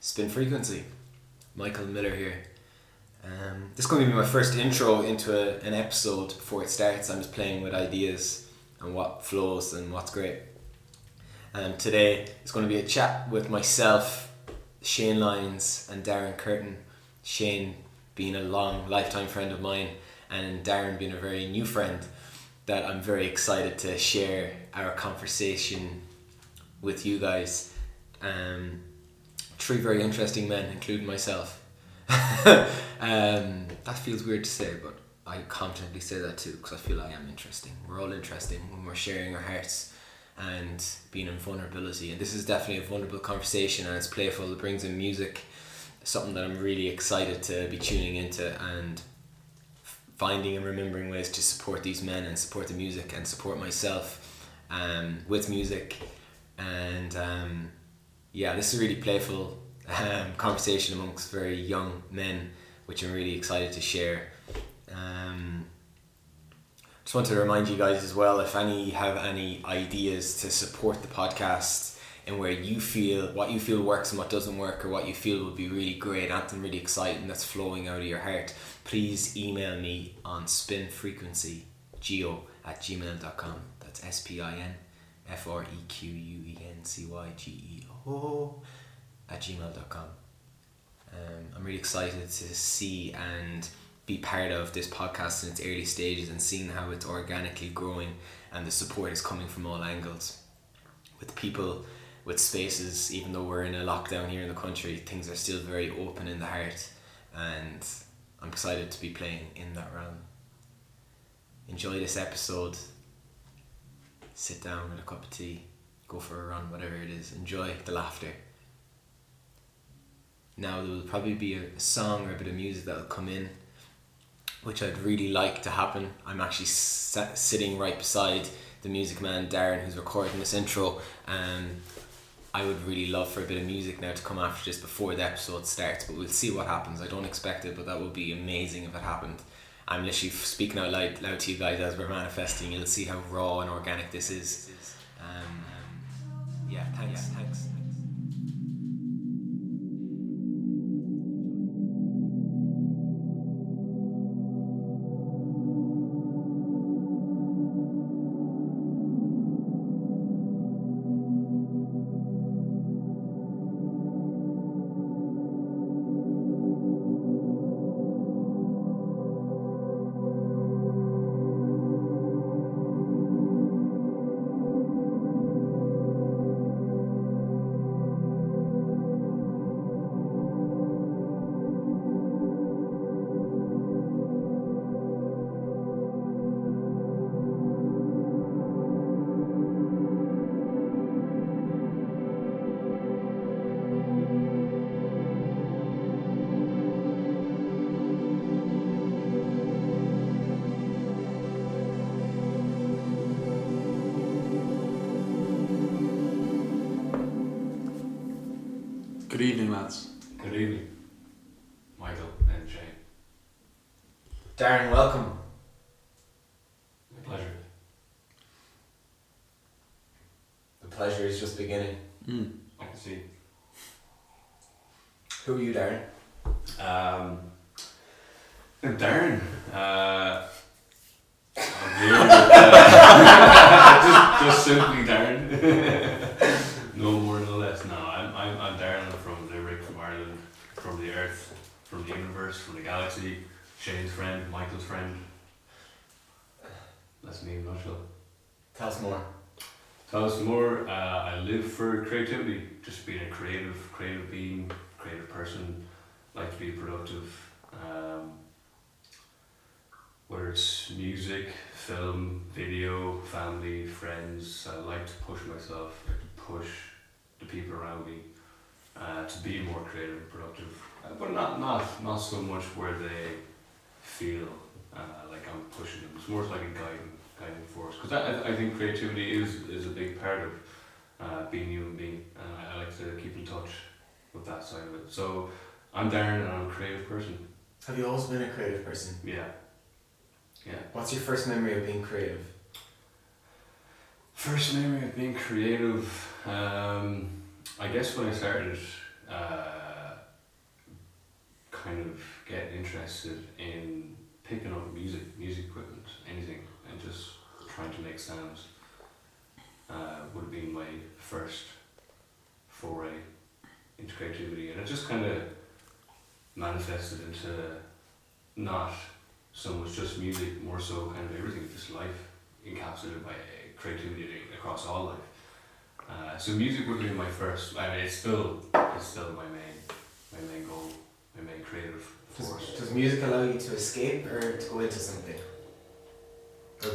Spin Frequency. Michael Miller here. Um, this is going to be my first intro into a, an episode before it starts. I'm just playing with ideas and what flows and what's great. And um, today it's going to be a chat with myself, Shane Lyons, and Darren Curtain. Shane being a long lifetime friend of mine, and Darren being a very new friend that I'm very excited to share our conversation with you guys. Um, three very interesting men, including myself. um, that feels weird to say, but I confidently say that too because I feel I am interesting. We're all interesting when we're sharing our hearts and being in vulnerability. And this is definitely a vulnerable conversation and it's playful. It brings in music, something that I'm really excited to be tuning into and finding and remembering ways to support these men and support the music and support myself um, with music. And um, yeah, this is a really playful um, conversation amongst very young men, which I'm really excited to share. Um, just want to remind you guys as well if any have any ideas to support the podcast and where you feel what you feel works and what doesn't work or what you feel would be really great anything really exciting that's flowing out of your heart please email me on spinfrequency geo at gmail.com that's s-p-i-n at gmail.com um, i'm really excited to see and be part of this podcast in its early stages and seeing how it's organically growing and the support is coming from all angles. With people, with spaces, even though we're in a lockdown here in the country, things are still very open in the heart and I'm excited to be playing in that realm. Enjoy this episode. Sit down with a cup of tea, go for a run, whatever it is. Enjoy the laughter. Now there will probably be a song or a bit of music that will come in which I'd really like to happen. I'm actually sitting right beside the music man Darren, who's recording this intro. Um, I would really love for a bit of music now to come after this before the episode starts, but we'll see what happens. I don't expect it, but that would be amazing if it happened. I'm literally speaking out loud, loud to you guys as we're manifesting. You'll see how raw and organic this is. Yeah, thanks, yeah, thanks. Simply Darren. no more, no less. No, I'm, I'm, I'm Darren. From Limerick, from Ireland, from the Earth, from the universe, from the galaxy. Shane's friend, Michael's friend. That's me in a nutshell. Tell us more. Tell us more. Uh, I live for creativity, just being a creative, creative being, creative person. Like to be productive. Um, whether it's music, film, video, family, friends, I like to push myself, I like to push the people around me uh, to be more creative and productive. Uh, but not, not, not so much where they feel uh, like I'm pushing them. It's more like a guiding, guiding force. Because I, I think creativity is, is a big part of uh, being human being, and I, I like to keep in touch with that side of it. So I'm Darren, and I'm a creative person. Have you always been a creative person? Yeah, yeah. What's your first memory of being creative? First memory of being creative, um, I guess when I started uh, kind of getting interested in picking up music, music equipment, anything, and just trying to make sounds. Uh, would have been my first foray into creativity, and it just kind of manifested into not so much just music, more so kind of everything, just life encapsulated by creativity across all life. Uh, so music would be my first. I mean, it's still it's still my main my main goal, my main creative force. Does, does music allow you to escape or to go into something?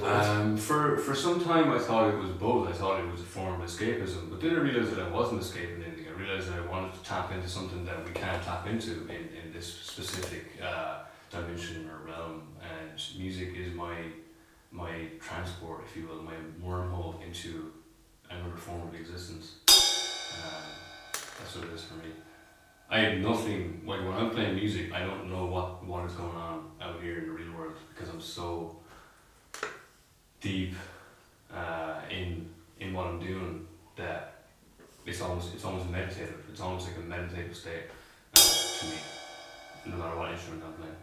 Um, for for some time, I thought it was both. I thought it was a form of escapism, but then I realized that I wasn't escaping anything. I realized that I wanted to tap into something that we can't tap into in, in this specific uh, dimension or realm. Music is my my transport, if you will, my wormhole into another form of existence. Um, that's what it is for me. I have nothing like when I'm playing music. I don't know what what is going on out here in the real world because I'm so deep uh, in in what I'm doing that it's almost it's almost meditative. It's almost like a meditative state uh, to me, no matter what instrument I'm playing.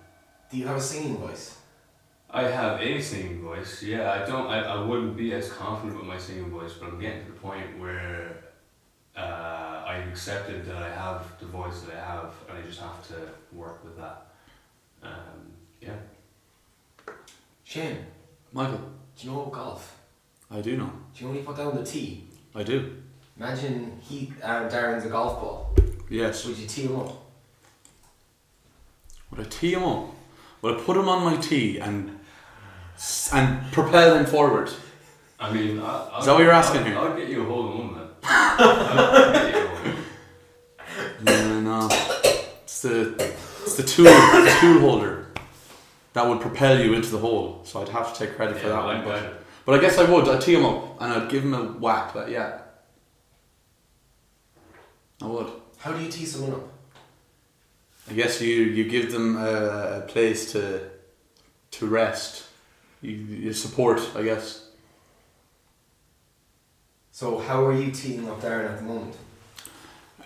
Do you have a singing voice? I have a singing voice. Yeah, I don't. I, I wouldn't be as confident with my singing voice, but I'm getting to the point where uh, I've accepted that I have the voice that I have, and I just have to work with that. Um, yeah. Shane, Michael, do you know golf? I do know. Do you know when you put down the tee? I do. Imagine he, uh, Darren's a golf ball. Yes. Would you tee him up? Would I tee him up? Would I put him on my tee and and propel him forward? I mean, I, I'll, Is that what you're asking I'll, here? I'll get you a hold of one, man. I'll get you a hold of one. No, no. It's the it's the tool the tool holder that would propel you into the hole. So I'd have to take credit for that I one. got But, it. but I guess I would. I'd tee him up and I'd give him a whack. But yeah, I would. How do you tee someone up? I guess you you give them a, a place to to rest. You, you support, I guess. So how are you teeing up Darren at the moment?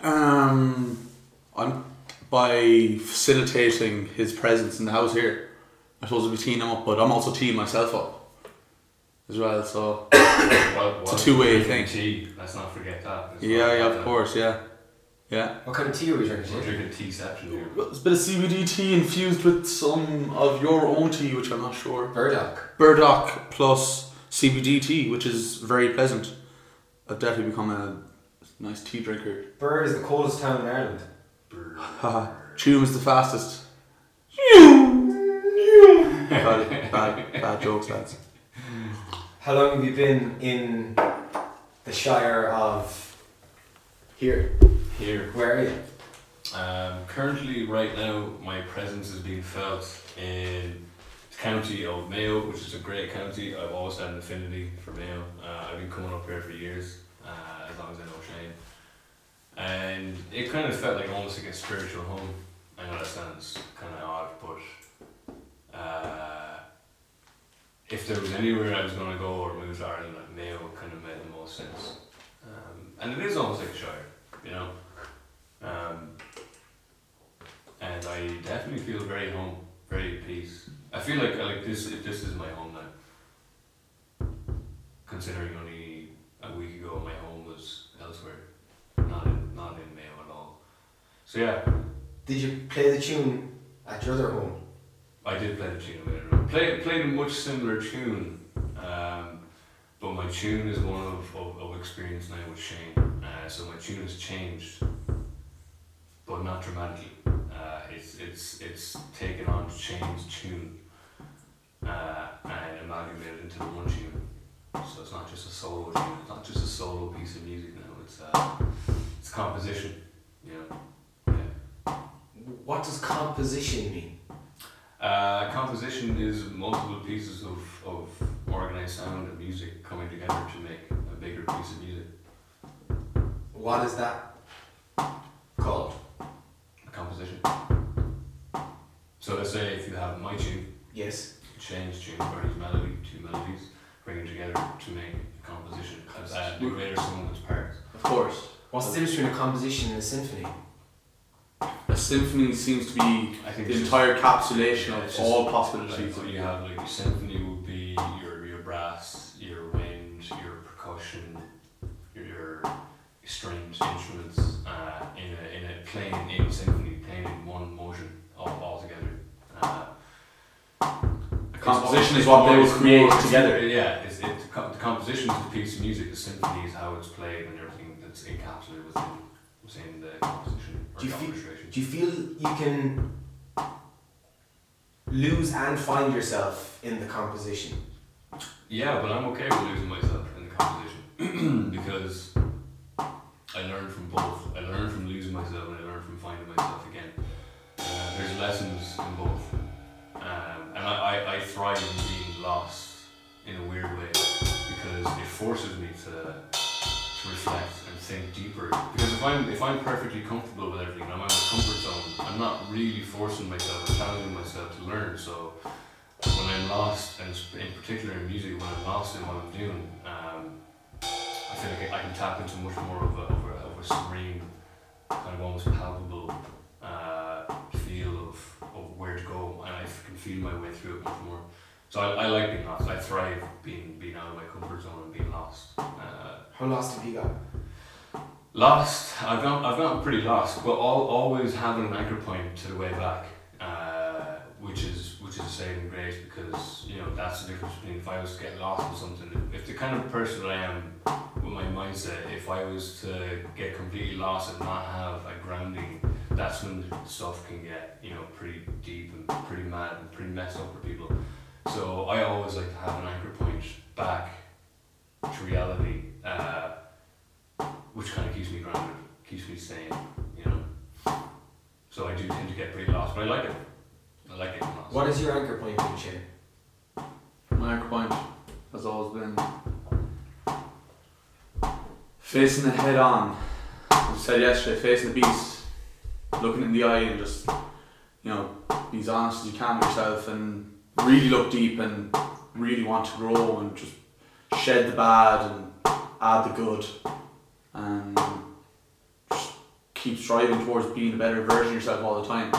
Um, I'm by facilitating his presence in the house here. I'm supposed to be teeing him up, but I'm also teeing myself up as well. So Well, It's a two-way thing. Tea. Let's not forget that. Let's yeah, not yeah, of course, yeah, yeah. What kind of tea are we drinking? We're drinking tea-ception here. Well, It's a bit of CBD tea infused with some of your own tea, which I'm not sure. Burdock. Burdock plus CBD tea, which is very pleasant. I've definitely become a nice tea drinker. Birr is the coldest town in Ireland. Haha, Tuam is the fastest. bad, bad, bad jokes, lads. How long have you been in the Shire of here? Here. Where are you? Um, currently, right now, my presence is being felt in the county of Mayo, which is a great county. I've always had an affinity for Mayo. Uh, I've been coming up here for years, uh, as long as I know Shane. And it kind of felt like almost like a spiritual home. I know that sounds kind of odd, but uh, if there was anywhere I was going to go or move to Ireland, like Mayo kind of made the most sense. Um, and it is almost like a shire, you know. Um, and I definitely feel very home, very at peace. I feel like like this this is my home now. Considering only a week ago my home was elsewhere, not in not in Mayo at all. So yeah, Did you play the tune at your other home? I did play the tune a minute ago. Play, played a much similar tune, um, but my tune is one of, of, of experience now with Shane. Uh, so my tune has changed, but not dramatically. Uh, it's it's it's taken on Shane's tune uh, and amalgamated into the one tune. So it's not just a solo tune. It's not just a solo piece of music now. It's uh, it's composition. You know. Yeah. What does composition mean? Uh, composition is multiple pieces of, of organized sound and music coming together to make a bigger piece of music. What is that So let's say if you have my tune, Yes. change tune, or his melody, two melodies, bringing together to make a composition. Uh, the greater sum of its parts. Of course. What's the difference between a composition and a symphony? a symphony seems to be I think the it's entire capsulation Yeah, of it's just all Like possibilities. what you have, like a symphony composition is what they will it's create together. more- Yeah, it's, it, the co- the composition is the piece of music. The symphony is how it's played and everything that's encapsulated within within the composition or Do you feel- orchestration. Do you feel you can lose and find yourself in the composition? Yeah, but I'm okay with losing myself in the composition because I learn from both. I learn from losing myself and I learn from finding myself again. Uh, there's lessons in both. Um, and I, I, I thrive in being lost in a weird way because it forces me to, to reflect and think deeper. Because if I'm if I'm perfectly comfortable with everything, I'm in my comfort zone, I'm not really forcing myself or challenging myself to learn. So when I'm lost, and in particular in music, when I'm lost in what I'm doing, um, I feel like I can tap into much more of a, of a, of a serene, kind of almost palpable uh, of, where to go, and I can feel my way through it much more. So I, I like being lost. I thrive being being out of my comfort zone and being lost. Uh, How lost have you got? Lost. I've gone. I've gotten pretty lost, but all, always having an anchor point to the way back, uh, which is which is a saving grace because you know that's the difference between if I was to get lost in something. If the kind of person that I am with my mindset, if I was to get completely lost and not have a grounding, that's when stuff can get you know pretty deep and pretty mad and pretty messed up for people. So I always like to have an anchor point back to reality. Uh, which kind of keeps me grounded, keeps me sane, you know. So I do tend to get pretty lost, but I like it. I like getting lost. What is your anchor point in Shane? My anchor point has always been facing it head on. As I said yesterday, facing the beast, looking in the eye and just, you know, be as honest as you can with yourself and really look deep and really want to grow and just shed the bad and add the good and just keep striving towards being a better version of yourself all the time.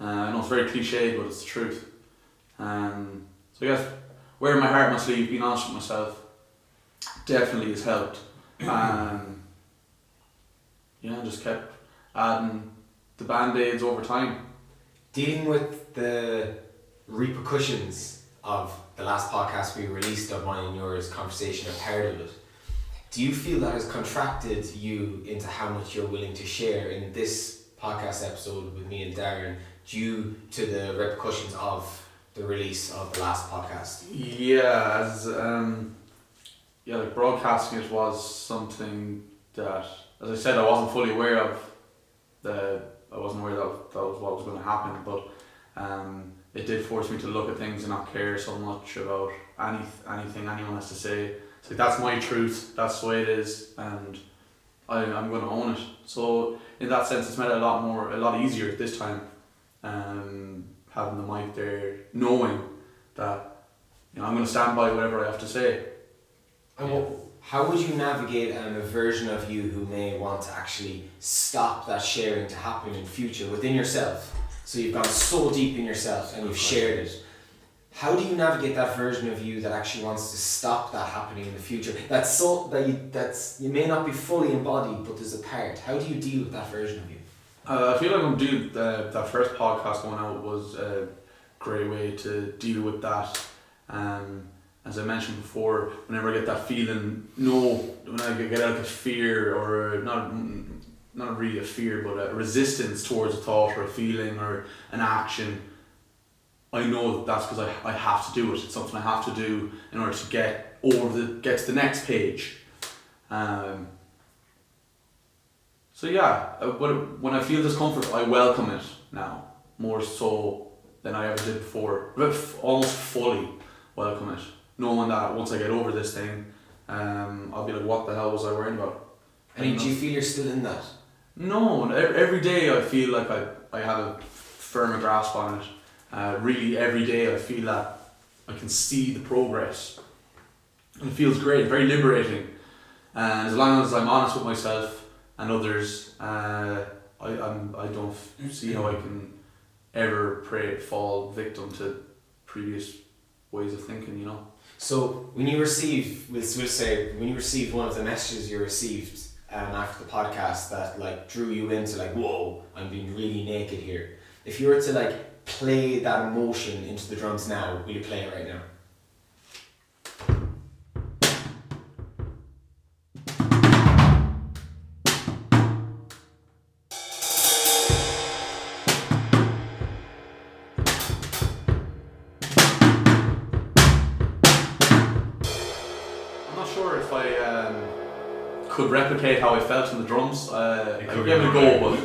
Uh, I know it's very cliche, but it's the truth. Um, so I guess wearing my heart on my sleeve, being honest with myself, definitely has helped. Um, yeah, just kept adding the band aids over time. Dealing with the repercussions of the last podcast we released of mine and yours conversation, a part of it. Do you feel that has contracted you into how much you're willing to share in this podcast episode with me and Darren due to the repercussions of the release of the last podcast? Yeah, as um, yeah, like broadcasting it was something that, as I said, I wasn't fully aware of. The I wasn't aware that that was what was going to happen, but um, it did force me to look at things and not care so much about any anything anyone has to say. It's like that's my truth. That's the way it is, and I I'm going to own it. So in that sense, it's made it a lot more a lot easier this time. Um, having the mic there, knowing that you know, I'm going to stand by whatever I have to say. And what, how would you navigate um, a version of you who may want to actually stop that sharing to happen in future within yourself? So you've gone so deep in yourself and you've shared it. How do you navigate that version of you that actually wants to stop that happening in the future? That's so that you that's you may not be fully embodied, but there's a part. How do you deal with that version of you? Uh, I feel like I'm doing the, that first podcast going out was a great way to deal with that. Um, as I mentioned before, whenever I get that feeling, no, when I get out of fear or not not really a fear, but a resistance towards a thought or a feeling or an action, I know that that's because I, I have to do it. It's something I have to do in order to get over the get to the next page. Um, so yeah, uh, when, I feel discomfort, I welcome it now more so than I ever did before. Almost fully welcome it, knowing that once I get over this thing, um, I'll be like, what the hell was I worrying about? And do you feel you're still in that? No, every day I feel like I, I have a firmer grasp on it. Uh, really, every day I feel that I can see the progress. And it feels great, very liberating. And as long as I'm honest with myself and others, uh, I, I'm, I don't f- see how I can ever pray fall victim to previous ways of thinking. You know. So when you receive, we'll, we'll say, when you received one of the messages you received um, after the podcast that like drew you into like, whoa, I'm being really naked here. If you were to like play that emotion into the drums now, will you play it right now? Sure if I um, could replicate how I felt on the drums. Uh, I'd give it a go, but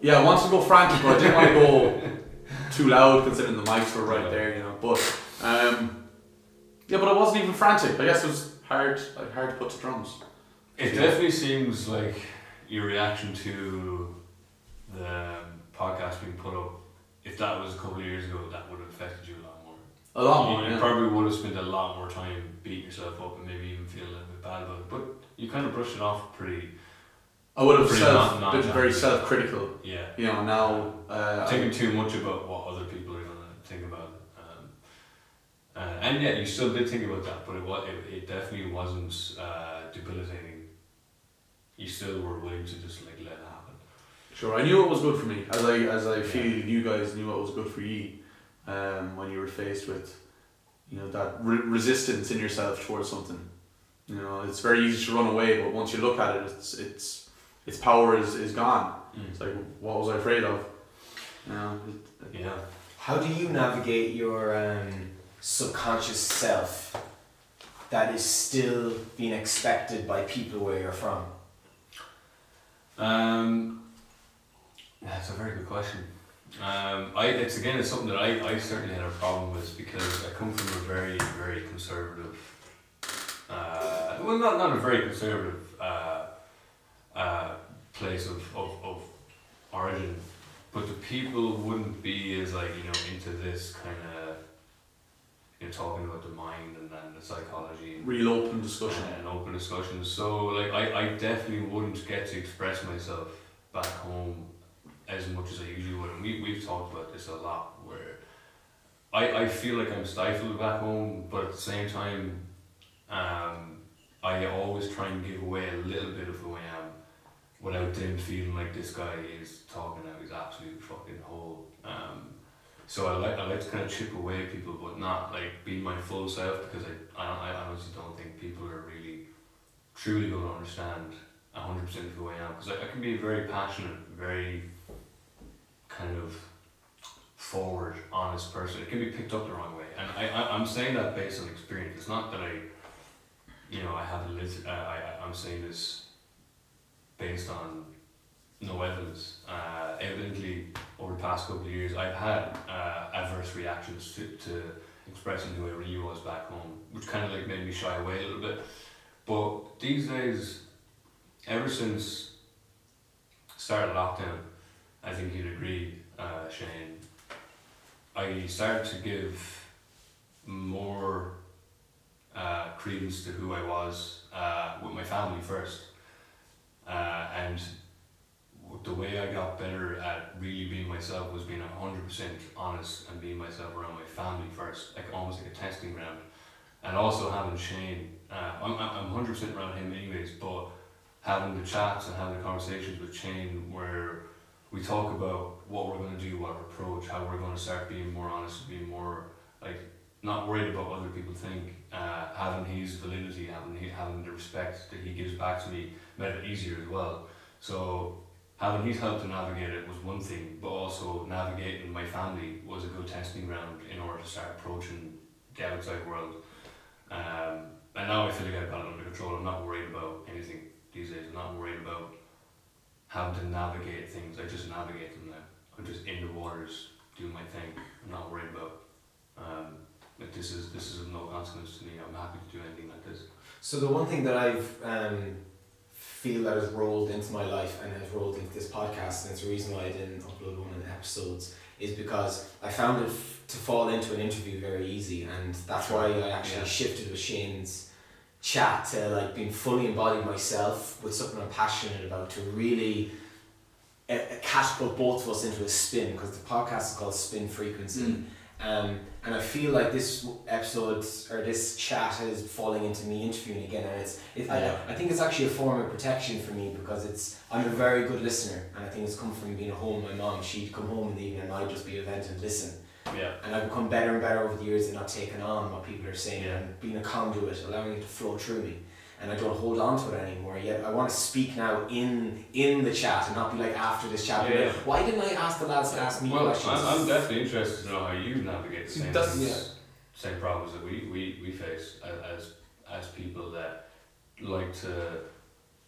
yeah, I wanted to go frantic, but I didn't want to go too loud considering the mics were right there, you know. But um, yeah, but I wasn't even frantic. I guess it was hard, like hard to put to drums. It definitely seems like your reaction to the podcast being put up. If that was a couple of years ago, that would have affected you a lot. A lot you, more. you Yeah. probably would have spent a lot more time beating yourself up and maybe even feeling a little bit bad about it. But you kind of brushed it off pretty. I would have self, non- been very self-critical. Yeah. You know, now uh, thinking too much about what other people are gonna think about. Um, uh, and yeah, you still did think about that, but it was it, it definitely wasn't uh, debilitating. You still were willing to just like let it happen. Sure, I knew it was good for me, as I as I feel you guys knew it was good for you, um, when you were faced with, you know, that re- resistance in yourself towards something. You know, it's very easy to run away, but once you look at it, it's it's its power is, is gone. It's like, what was I afraid of? You know, it, Yeah. How do you navigate your um, subconscious self that is still being expected by people where you're from? Um, that's a very good question. Um, I it's again it's something that I, I certainly had a problem with because I come from a very very conservative, uh, well not not a very conservative uh, uh, place of, of, of origin, but the people wouldn't be as like you know into this kind of you know talking about the mind and then the psychology and real open discussion. and open discussion. So like I, I definitely wouldn't get to express myself back home as much as I usually would. We we've talked about this a lot where I, I feel like I'm stifled back home, but at the same time, um, I always try and give away a little bit of who I am without them feeling like this guy is talking out his absolute fucking hole. Um, so I like I like to kind of chip away at people, but not like be my full self because I I, I honestly don't think people are really truly going to understand hundred percent of who I am because I, I can be very passionate, very kind of forward, honest person. It can be picked up the wrong way, and I, I I'm saying that based on experience. It's not that I, you know, I have lived. Uh, I I'm saying this based on no evidence. Uh, evidently, over the past couple of years, I've had uh, adverse reactions to, to expressing who I really was back home, which kind of like made me shy away a little bit. But these days, ever since start of lockdown, I think you'd agree, uh, Shane. I started to give more uh, credence to who I was uh, with my family first, uh, and the way I got better at really being myself was being hundred percent honest and being myself around my family first, like almost like a testing ground, and also having Shane. Uh, I'm I'm hundred percent around him anyways, but having the chats and having the conversations with Shane where we talk about what we're going to do, what our approach, how we're going to start being more honest, being more like not worried about what other people think, uh, having his validity, having he, having the respect that he gives back to me made it easier as well. So having his help to navigate it was one thing, but also navigating my family was a good testing ground in order to start approaching the outside world. Um, and now I feel like I've got it under control. I'm not worried about anything these days. I'm not worried about having to navigate things. I just navigate them now. I'm just in the waters doing my thing. I'm not worried about. Um, like this is this is of no consequence to me. I'm happy to do anything like this. So the one thing that I've um, feel that has rolled into my life and has rolled into this podcast, and it's the reason why I didn't upload one of the episodes, is because I found it f- to fall into an interview very easy, and that's why I actually Yeah. shifted with Shane's chat to like being fully embodied myself with something I'm passionate about to really uh, catapult both of us into a spin because the podcast is called Spin Frequency. Mm. Um, and I feel like this episode or this chat is falling into me interviewing again, and it's it, Yeah. I, I think it's actually a form of protection for me because it's I'm a very good listener, and I think it's come from being at home. with My mom, she'd come home in the evening, and I'd just be a vent and listen, Yeah. and I've become better and better over the years at not taking on what people are saying Yeah. and being a conduit, allowing it to flow through me. And I don't hold on to it anymore. Yet I want to speak now in in the chat and not be like after this chat. Yeah. like, Why didn't I ask the lads to ask me Well, questions? I'm, I'm definitely interested to know how you navigate the same That's- things, same problems that we, we, we face as, as as people that like to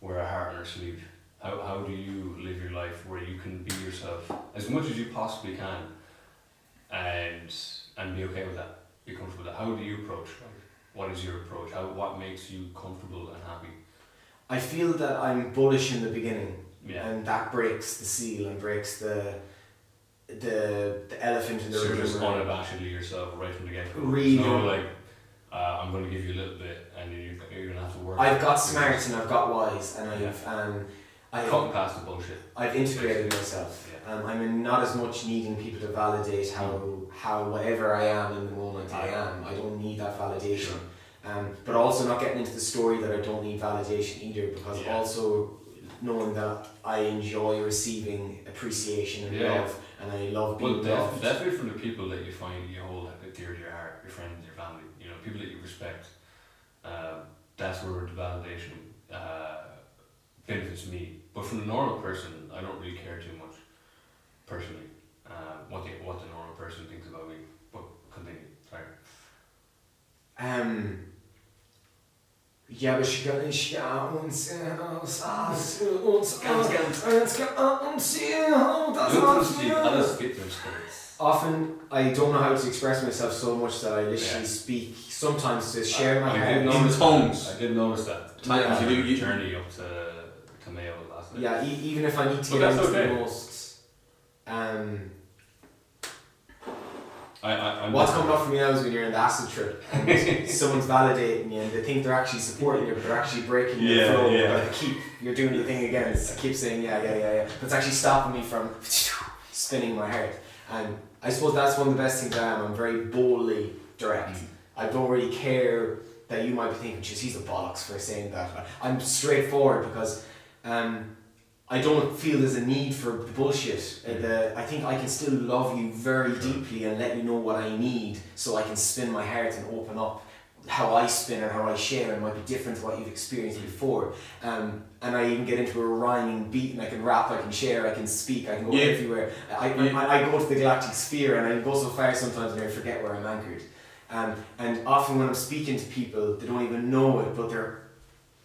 wear a heart on our sleeve. How, how do you live your life where you can be yourself as much as you possibly can, and and be okay with that, be comfortable with that? How do you approach? What is your approach? How what makes you comfortable and happy? I feel that I'm bullish in the beginning, Yeah. and that breaks the seal and breaks the the the elephant in the So you're room. just right? unabashedly yourself right from the get go. Really No, like, uh, I'm going to give you a little bit, and you're, you're going to have to work. I've got You're smart and I've got wise, and I've um, I Cutting past the bullshit. I've integrated myself. Um, I'm not as much needing people to validate how how whatever I am in the moment I am. I don't need that validation. Um, but also not getting into the story that I don't need validation either, because Yeah. also knowing that I enjoy receiving appreciation and Yeah. love, and I love Well, being def- loved. definitely from the people that you find you hold dear to your heart, your friends, your family, you know, people that you respect. Um, that's where the validation uh, benefits me. But from the normal person, I don't really care too much, personally, uh, what the what the normal person thinks about me. But continue. Sorry. Um, ja, ich kann nicht uns aus, aus, uns Ganz, ganz. uns uns das Lustig, alles gibt uns Spaß. Often I don't know how to express myself so much that I literally Yeah. speak sometimes to share my I heart. did In notice tones. That. I didn't notice that. Times Uh, you do- you- journey up to to Mayo last night. Yeah, e- even if I need to But get into okay. the most. Um, I, I, I'm what's coming up for me now is when you're in the acid trip and someone's validating you and they think they're actually supporting you, but they're actually breaking your Yeah, flow. yeah. But keep you're doing the thing again. It's, I keep saying yeah, yeah, yeah, yeah. But it's actually stopping me from spinning my heart. And I suppose that's one of the best things I am. I'm very boldly direct. Mm. I don't really care that you might be thinking, "Jeez, he's a bollocks for saying that." I'm straightforward because um, I don't feel there's a need for the bullshit. Uh, the, I think I can still love you very Sure. deeply and let you know what I need, so I can spin my heart and open up. How I spin and how I share and might be different to what you've experienced before. Um, and I even get into a rhyming beat and I can rap, I can share, I can speak, I can go Yeah. everywhere. I, I, Yeah. I, I go to the galactic sphere and I go so far sometimes and I forget where I'm anchored. Um, and often when I'm speaking to people, they don't even know it, but they're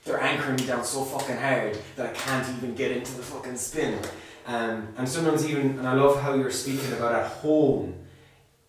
they're anchoring me down so fucking hard that I can't even get into the fucking spin. Um, and sometimes even, and I love how you're speaking about at home.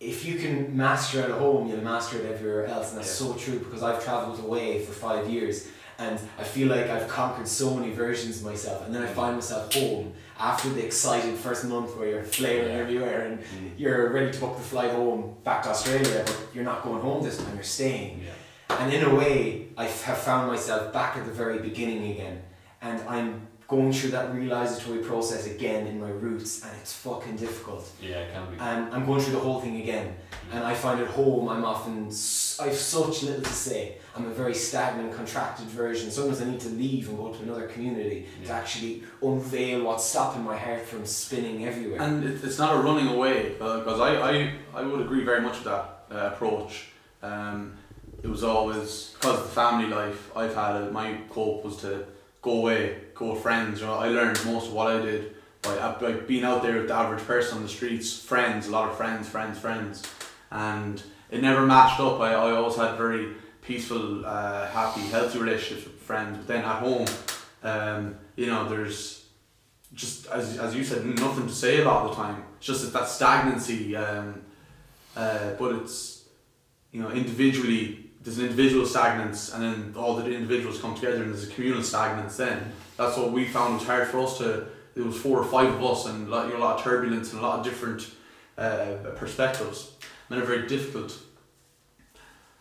If you can master at home, you'll master it everywhere else, and that's so true because I've travelled away for five years, and I feel like I've conquered so many versions of myself, and then I find myself home after the excited first month where you're flailing Yeah. everywhere and Mm. you're ready to book the flight home back to Australia, but you're not going home this time, you're staying. Yeah. And in a way, I have found myself back at the very beginning again. And I'm going through that realizatory process again in my roots, and it's fucking difficult. Yeah, it can be. And I'm going through the whole thing again. And I find at home, I'm often, I have such little to say. I'm a very stagnant, contracted version. Sometimes I need to leave and go to another community to actually unveil what's stopping my heart from spinning everywhere. And it's not a running away because I, I, I would agree very much with that uh, approach. Um, it was always because of the family life I've had. uh, My cope was to go away, go with friends. You know, I learned most of what I did by, by being out there with the average person on the streets. Friends, a lot of friends, friends, friends, and it never matched up. I, I always had very peaceful, uh, happy, healthy relationships with friends. But then at home, um, you know, there's just as, as you said, nothing to say a lot of the time. It's just that that stagnancy. Um, uh, but it's you know individually there's an individual stagnance, and then all the individuals come together, and there's a communal stagnance. Then that's what we found was hard for us to. There was four or five of us, and a lot, you know, a lot of turbulence and a lot of different uh, perspectives, and they're very difficult.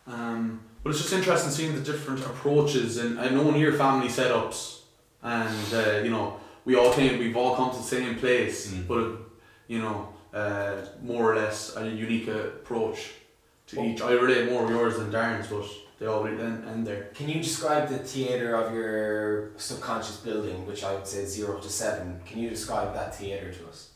Um, but it's just interesting seeing the different approaches, and I know in your family setups, and uh, you know we all came, we've all come to the same place, Mm. but you know, uh, more or less a unique approach to Well- each. I relate more yours than Darren's, but they all end, end there. Can you describe the theatre of your subconscious building, which I would say is zero to seven? Can you describe that theatre to us?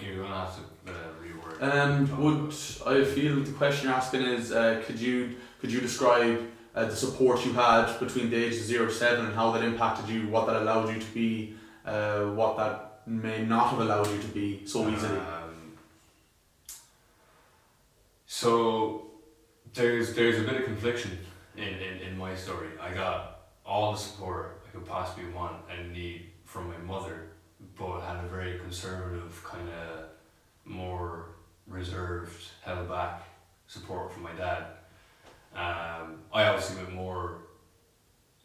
You're gonna have to uh, reword. Um, would I feel the question you're asking is uh, could you could you describe uh, the support you had between the ages of zero to seven and how that impacted you, what that allowed you to be, uh, what that may not have allowed you to be so easily. Um, so there's there's a bit of confliction in, in, in my story. I got all the support I could possibly want and need from my mother, but had a very conservative kind of more reserved, held back support from my dad. Um, I obviously went more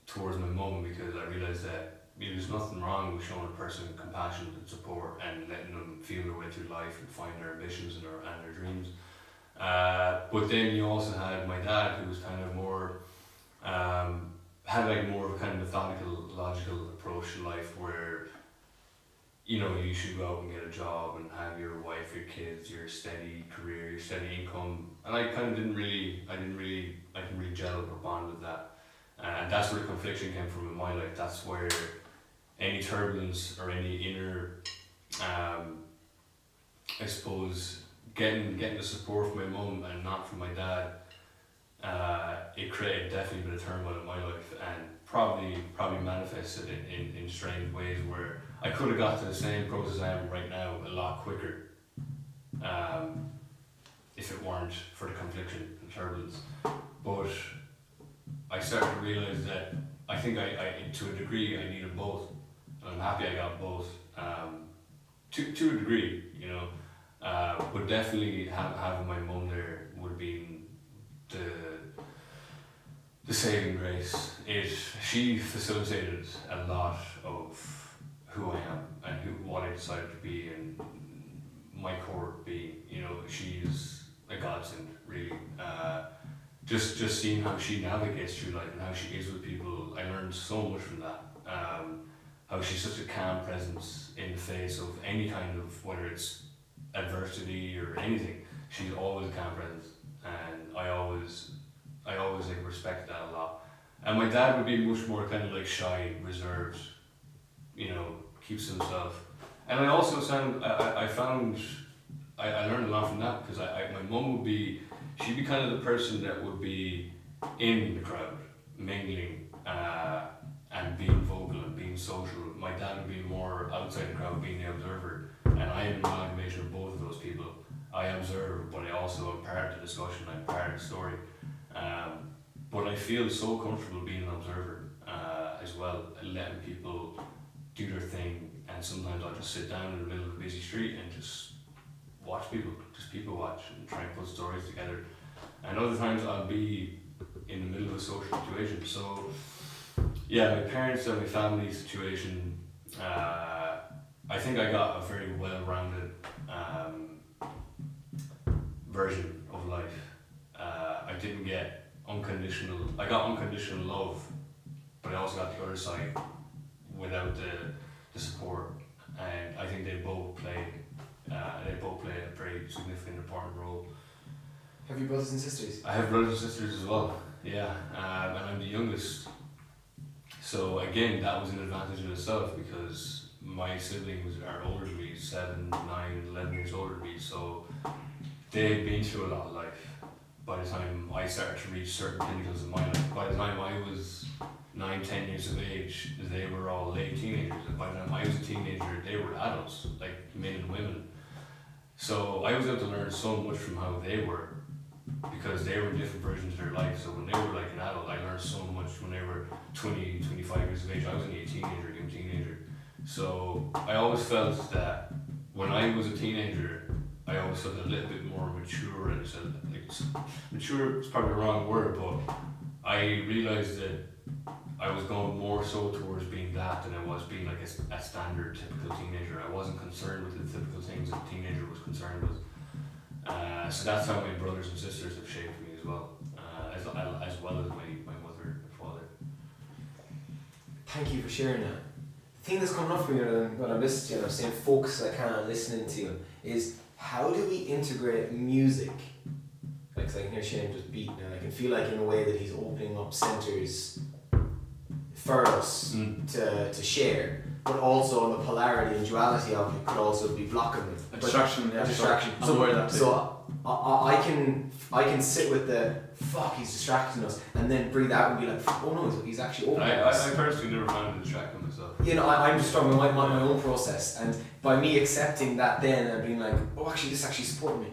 towards my mum because I realised that there's nothing wrong with showing a person compassion and support and letting them feel their way through life and find their ambitions and their, and their dreams. Uh, but then you also had my dad who was kind of more, um, had like more of a kind of methodical, logical approach to life where, you know, you should go out and get a job and have your wife, your kids, your steady career, your steady income. And I kind of didn't really, I didn't really, I didn't really gel or bond with that. And that's where the confliction came from in my life. That's where any turbulence or any inner, um, I suppose, getting getting the support from my mum and not from my dad, uh, it created definitely a bit of turmoil in my life and probably probably manifested in, in, in strange ways where I could have got to the same process I am right now a lot quicker um, if it weren't for the confliction and turbulence. But I started to realise that I think I, I to a degree I needed both. And I'm happy I got both. Um, to, to a degree, you know. Uh, but definitely have, having my mum there would have been the the saving grace. It she facilitated a lot of who I am and who what I decided to be and my core being. You know, she's a godsend really. Uh, just just seeing how she navigates through life and how she is with people, I learned so much from that. Um, how she's such a calm presence in the face of any kind of whether it's adversity or anything. She's always calm and I always, I always like respect that a lot. And my dad would be much more kind of like shy, reserved, you know, keeps himself. And I also found, I, I- found, I, I learned a lot from that because I, I, my mum would be, she'd be kind of the person that would be in the crowd, mingling, uh, and being vocal and being social. My dad would be more outside the crowd, being the observer. And I am an amalgamation of both of those people. I observe, but I also am part of the discussion. I'm part of the story. Um, but I feel so comfortable being an observer uh, as well, and letting people do their thing. And sometimes I'll just sit down in the middle of a busy street and just watch people, just people watch and try and put stories together. And other times I'll be in the middle of a social situation. So, yeah, my parents and my family situation. Uh, I think I got a very well-rounded um, version of life. Uh, I didn't get unconditional. I got unconditional love, but I also got the other side without the, the support. And I think they both play. Uh, they both play a very significant, important role. Have you brothers and sisters? I have brothers and sisters as well. Yeah, um, and I'm the youngest. So again, that was an advantage in itself because my siblings are older than me, seven, nine, eleven years older than me. So they've been through a lot of life. By the time I started to reach certain pinnacles in my life, by the time I was nine, ten years of age, they were all late teenagers. And by the time I was a teenager, they were adults, like men and women. So I was able to learn so much from how they were because they were different versions of their life. So when they were like an adult, I learned so much when they were 20, 25 years of age. I was only a teenager, young teenager. So I always felt that when I was a teenager, I always felt a little bit more mature and so like mature is probably the wrong word, but I realized that I was going more so towards being that than I was being like a, a standard typical teenager. I wasn't concerned with the typical things that a teenager was concerned with. Uh, so that's how my brothers and sisters have shaped me as well, uh, as, as well as my, my mother and father. Thank you for sharing that. Thing that's coming up for me when I'm listening to you, and I'm saying focus I can on listening to you, is how do we integrate music? Like, 'cause I can hear Shane just beating, and I can feel like in a way that he's opening up centers for us Mm. to, to share, but also on the polarity and duality of it could also be blocking it. A distraction, yeah. a distraction. So, aware of that too. so I, I, I can I can sit with the fuck he's distracting us, and then breathe out and be like, oh no, he's- actually opening I, us. I, I personally never found it distracting. You know, I, I'm just about my, my, my own process, and by me accepting that, then and being like, oh, actually, this actually supported me,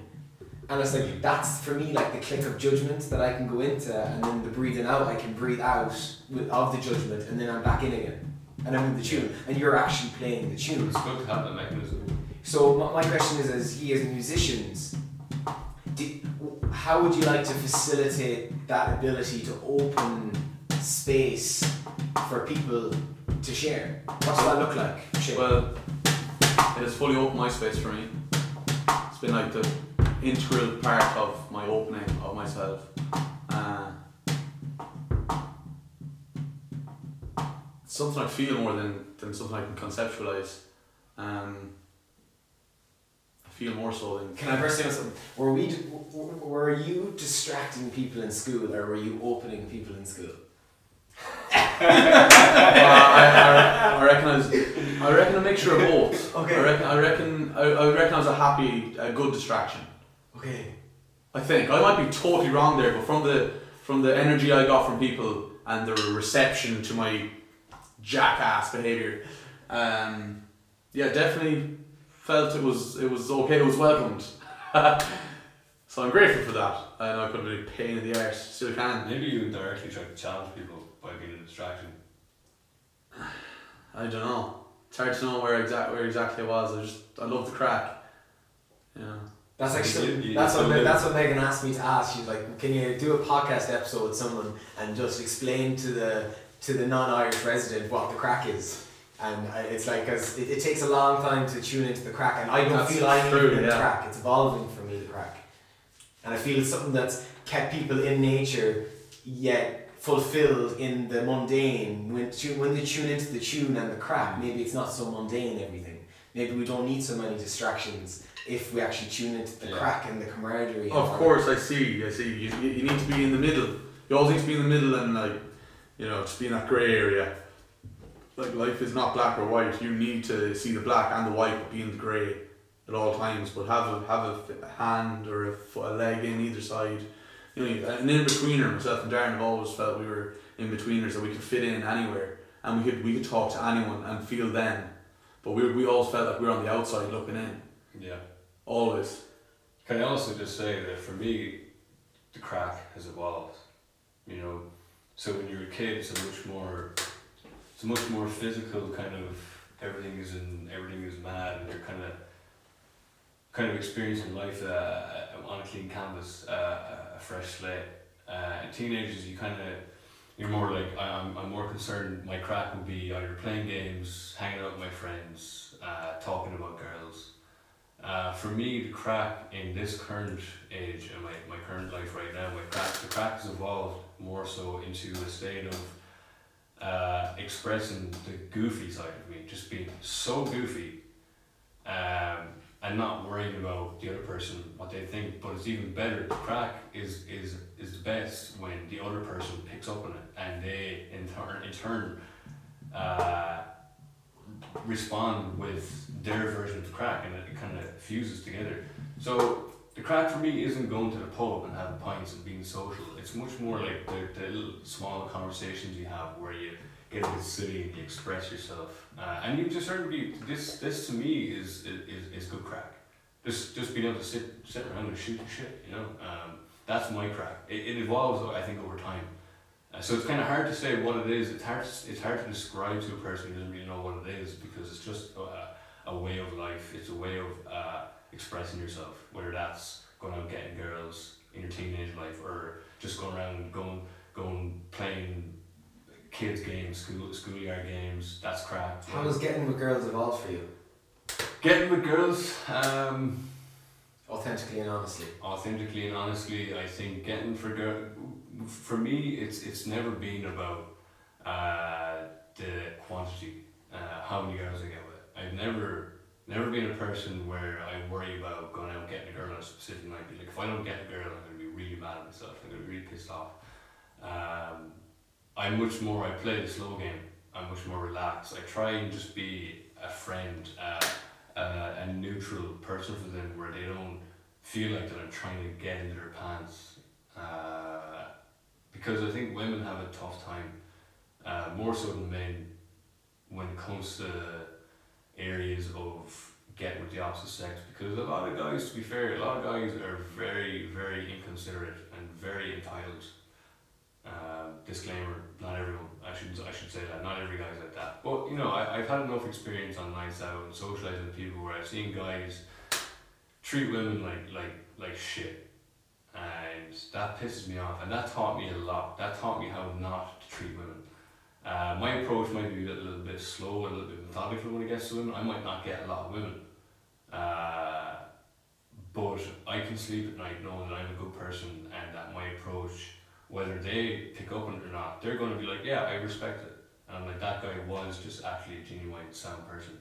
and it's like that's for me like the click of judgment that I can go into, and then the breathing out, I can breathe out with, of the judgment, and then I'm back in again, and I'm in the tune, and you're actually playing the tune. It's good to have that mechanism. So my, my question is, as he as musicians, do, how would you like to facilitate that ability to open space for people to share? What does that look like? Well, it has fully opened my space for me. It's been like the integral part of my opening of myself. Uh, it's something I feel more than, than something I can conceptualize. Um, I feel more so than. Can I burst in on something? Were we, were you distracting people in school, or were you opening people in school? Well, I, I, I reckon I was, I reckon a mixture of both. Okay. I reckon I reckon I, I reckon I was a happy, a good distraction. Okay. I think I might be totally wrong there, but from the from the energy I got from people and the reception to my jackass behavior, um, yeah, definitely felt it was it was okay. It was welcomed. so I'm grateful for that. I know I could have been a pain in the arse, still can. Maybe you directly try to challenge people by being a distraction. I don't know. It's hard to know where exact where exactly it was. I just I love the craic. Yeah. That's You- actually you- that's what still that's what Megan asked me to ask. She's like, "Can you do a podcast episode with someone and just explain to the to the non-Irish resident what the craic is?" And I, it's like, cause it, it takes a long time to tune into the craic, and I don't That's feel I'm true, even in the craic. It's evolving for me, the craic, and I feel it's something that's kept people in nature, yet fulfilled in the mundane. When tu- when they tune into the tune and the craic, maybe it's not so mundane. Everything. Maybe we don't need so many distractions if we actually tune into the Yeah. craic and the camaraderie. Of course, I see. I see. You, you you need to be in the middle. You always need to be in the middle and like, you know, just be in that grey area. Like life is not black or white. You need to see the black and the white, but be in the grey at all times. But have a have a, f- hand or a, foot, a leg in either side. You know, an in betweener. Myself and Darren have always felt we were in betweeners that we could fit in anywhere, and we could we could talk to anyone and feel them. But we we always felt like we were on the outside looking in. Yeah. Always. Can I also just say that for me, the craic has evolved. You know, so when you're a kid, it's a much more, it's a much more physical kind of everything is in everything is mad, and you're kind of, kind of experiencing life uh, on a clean canvas, uh, a fresh slate. Uh, teenagers, you kind of, you're more like I'm. I'm more concerned. My craic would be either playing games, hanging out with my friends, uh, talking about girls. Uh, for me, the craic in this current age and my, my current life right now, my craic, the craic has evolved more so into a state of uh, expressing the goofy side of me, just being so goofy um, and not worrying about the other person, what they think. But it's even better. Craic is, is, is the best when the other person picks up on it and they, in turn, in turn uh, respond with their version of craic and it kind of fuses together. So the craic for me isn't going to the pub and having pints and being social. It's much more like the, the little small conversations you have where you get bit silly and you express yourself. Uh, and you just certainly this this to me is is, is good craic. Just just being able to sit sit around and shoot the shit, you know. Um, that's my craic. It, it evolves, I think, over time. Uh, so it's kind of hard to say what it is. It's hard. It's hard to describe to a person who doesn't really know what it is because it's just a, a way of life. It's a way of uh, expressing yourself. Whether that's going out getting girls in your teenage life, or just going around going going playing kids games, school schoolyard games. That's crap. How does getting with girls evolve for you? getting with girls? Um, Authentically and honestly. authentically and honestly, I think getting for girl, for me, it's it's never been about uh, the quantity. uh, how many girls I get with. I've never never been a person where I worry about going out and getting a girl on a specific night. Like if I don't get a girl, I'm gonna be really mad at myself. I'm gonna be really pissed off. Um, I'm much more. I play the slow game. I'm much more relaxed. I try and just be a friend, uh, uh, a neutral person for them, where they don't feel like that I'm trying to get into their pants. Uh, because I think women have a tough time, uh, more so than men, when it comes to areas of getting with the opposite sex. Because a lot of guys, to be fair, a lot of guys are very, very inconsiderate and very entitled. Uh, disclaimer: Not everyone. I should I should say that. Not every guy's like that. But you know, I I've had enough experience on nights out and socializing with people where I've seen guys treat women like like like shit, and that pisses me off. And that taught me a lot. That taught me how not to treat women. Uh, my approach might be a little bit slow, a little bit methodical when it gets to women. I might not get a lot of women. Uh, but I can sleep at night knowing that I'm a good person and that my approach, whether they pick up on it or not, they're going to be like, yeah, I respect it. And I'm like, that guy was just actually a genuine, sound person.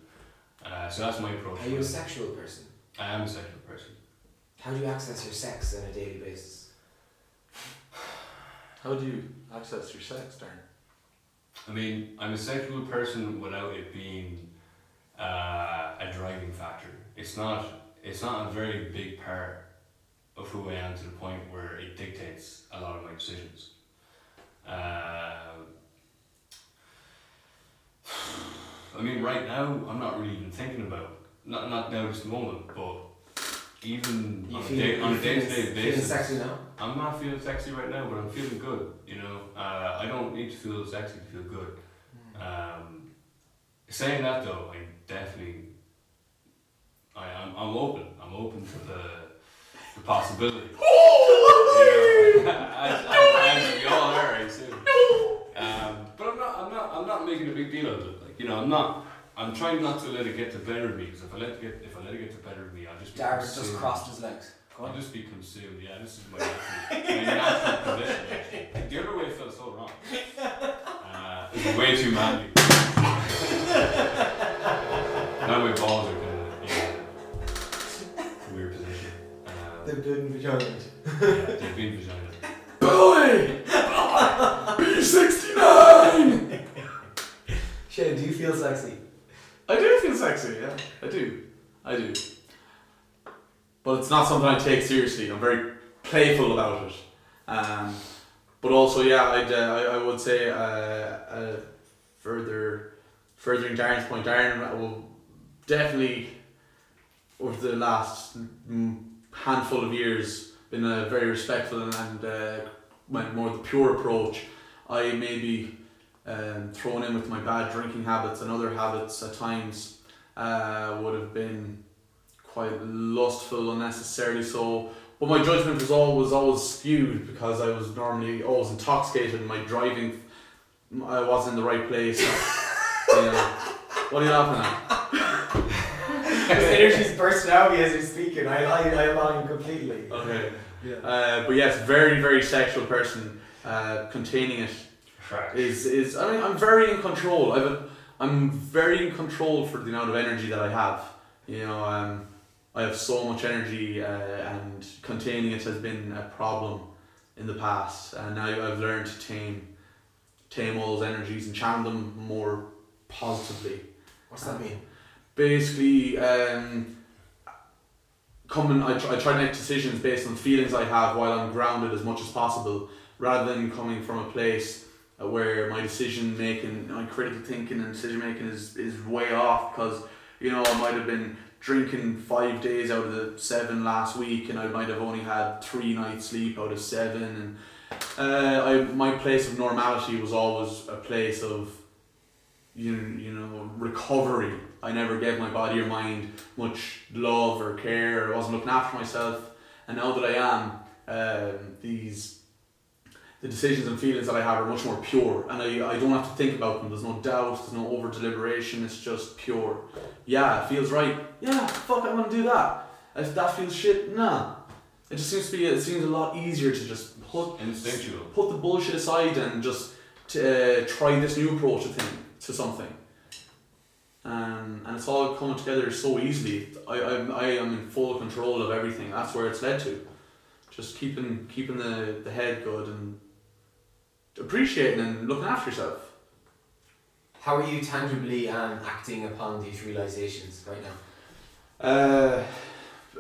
Uh, so that's my approach. Are you a sexual person? I am a sexual person. How do you access your sex on a daily basis? How do you access your sex, Darren? I mean, I'm a sexual person without it being uh, a driving factor. It's not. It's not a very big part of who I am to the point where it dictates a lot of my decisions. Uh, I mean, right now I'm not really even thinking about not not now this moment, but even You on, feel, a day, on a day to day feeling basis. sexy now? I'm not feeling sexy right now, but I'm feeling good. You know, uh, I don't need to feel sexy to feel good. Um, saying that though, I definitely, I, I'm, I'm open. I'm open to the, the possibility. All. Um, but I'm not, I'm not, I'm not making a big deal out of it. Like, you know, I'm not. I'm trying not to let it get to better of me. Because if I let it get, if I let it get to better of me, I'll just be Darren just consumed. crossed his legs. Go I'll on. just be consumed. Yeah, this is my natural, my natural position. Actually. The other way felt so wrong. Uh, way too manly. now my balls They've been vagina. yeah, they've been vagina. Boy! B69! Shane, do you feel sexy? I do feel sexy, yeah. I do. I do. But it's not something I take seriously. I'm very playful about it. Um, but also, yeah, I'd, uh, I, I would say uh, uh, further, furthering Darren's point, Darren will definitely, over the last mm, handful of years, been a very respectful and, and uh, went more the pure approach. I maybe um, thrown in with my bad drinking habits and other habits at times uh, would have been quite lustful unnecessarily so but my judgment was always always skewed because I was normally always intoxicated and my driving I was in the right place you know. what are you laughing at? Energy's bursting out of me as you're speaking. I, I, I align completely. okay Yeah. uh, but yes very very sexual person uh, containing it Trash. is is I mean I'm very in control. I've I'm very in control for the amount of energy that I have. You know, um, I have so much energy, uh, and containing it has been a problem in the past. And now I've learned to tame tame all those energies and channel them more positively. What's that mean? Basically, um, coming I try, I try to make decisions based on feelings I have while I'm grounded as much as possible, rather than coming from a place uh, where my decision making, my critical thinking and decision making is, is way off because you know I might have been drinking five days out of the seven last week and I might have only had three nights sleep out of seven and uh, I my place of normality was always a place of you, you know recovery. I never gave my body or mind much love or care. I wasn't looking after myself, and now that I am, um, these the decisions and feelings that I have are much more pure, and I, I don't have to think about them. There's no doubt. There's no over deliberation. It's just pure. Yeah, it feels right. Yeah, fuck, I'm gonna do that. If that feels shit, nah. It just seems to be. It seems a lot easier to just put Instinctual. put the bullshit aside and just to, uh, try this new approach to thing to something. Um, and it's all coming together so easily. I, I, I am in full control of everything. That's where it's led to. Just keeping keeping the, the head good and appreciating and looking after yourself. How are you tangibly um, acting upon these realizations right now? Uh,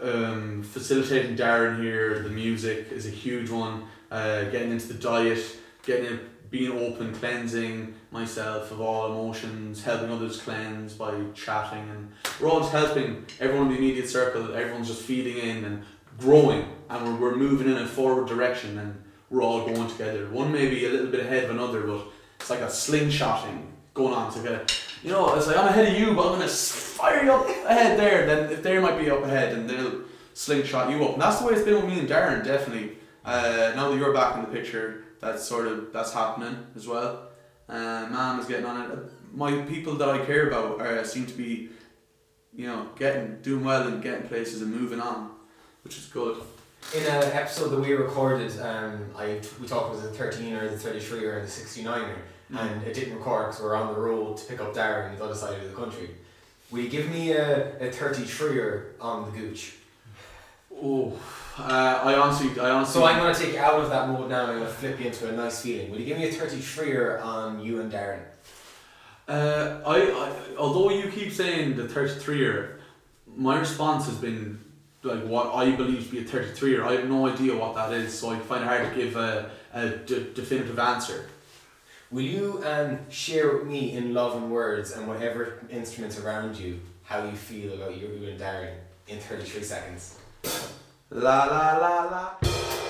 um, facilitating Darren here, the music is a huge one. Uh, getting into the diet, getting in, being open, cleansing myself of all emotions, helping others cleanse by chatting, and we're all just helping everyone in the immediate circle. Everyone's just feeding in and growing, and we're, we're moving in a forward direction, and we're all going together. One may be a little bit ahead of another, but it's like a slingshotting going on together. You know, it's like I'm ahead of you, but I'm gonna fire you up ahead there. Then if they might be up ahead, and they'll slingshot you up. And that's the way it's been with me and Darren, definitely. Uh, now that you're back in the picture, that's sort of that's happening as well. Uh, Mam is getting on it. My people that I care about uh, seem to be, you know, getting doing well and getting places and moving on, which is good. In an episode that we recorded, um, I we talked about the 13 or the 33 or the 69er, and it didn't record because we were on the road to pick up Darren on the other side of the country. Will you give me a, a 33er on the gooch? Oh, uh, I honestly, I honestly. So I'm going to take you out of that mode now and I'm going to flip you into a nice feeling. Will you give me a 33er on you and Darren? Uh, I, I although you keep saying the thirty three year, my response has been like what I believe to be a thirty three year. I have no idea what that is, so I find it hard to give a, a definitive answer. Will you um, share with me in love and words and whatever instruments around you how you feel about you, you and Darren in 33 seconds? La la la la.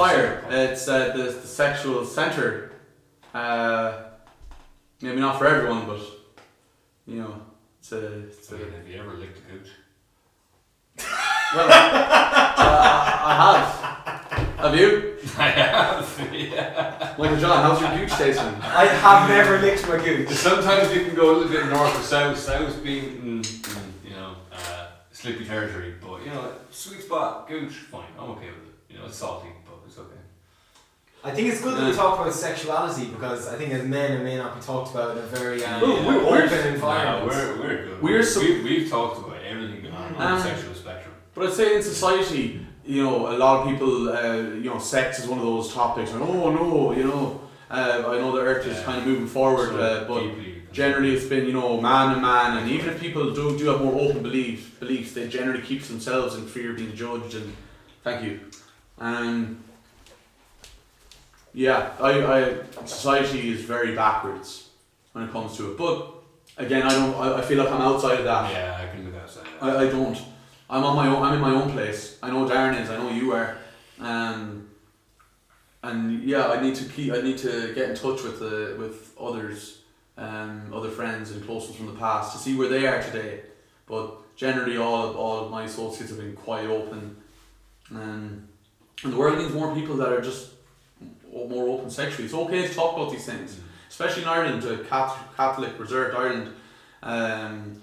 Fire. It's uh, the, the sexual center. Uh, maybe not for everyone, but you know, it's a. It's So a have you ever licked a gooch? well, uh, I have. Have you? I have, yeah. Michael John, how's your gooch tasting? I have never licked my gooch. Sometimes you can go a little bit north or south. South being, mm, mm, you know, uh, slippy territory, but you know, sweet spot, gooch, fine. I'm okay with it. You know, it's salty, but it's okay. I think it's good that we talk about sexuality because I think as men it may not be talked about in a very um, Well, we're- we're- open environment. No, we're, we're good. We're so- we, we've talked about everything on Um, the sexual spectrum. But I'd say in society, you know, a lot of people, uh, you know, sex is one of those topics. And, oh no, you know, uh, I know the earth is Yeah. kind of moving forward, So uh, but deeply generally it's been, you know, man and man. And even if people do do have more open beliefs, beliefs, they generally keep themselves in fear of being judged. And thank you. Um, yeah, I, I society is very backwards when it comes to it. But again, I don't. I, I feel like I'm outside of that. Yeah, I can look outside. that. I, I don't. I'm on my own. I'm in my own place. I know Darren is. I know you are. Um, and yeah, I need to keep. I need to get in touch with the with others, um, other friends and close ones from the past to see where they are today. But generally, all of, all of my associates have been quite open, um, and the world needs more people that are just more open sexually. It's okay to talk about these things especially in Ireland, a Catholic, Catholic reserved Ireland, um,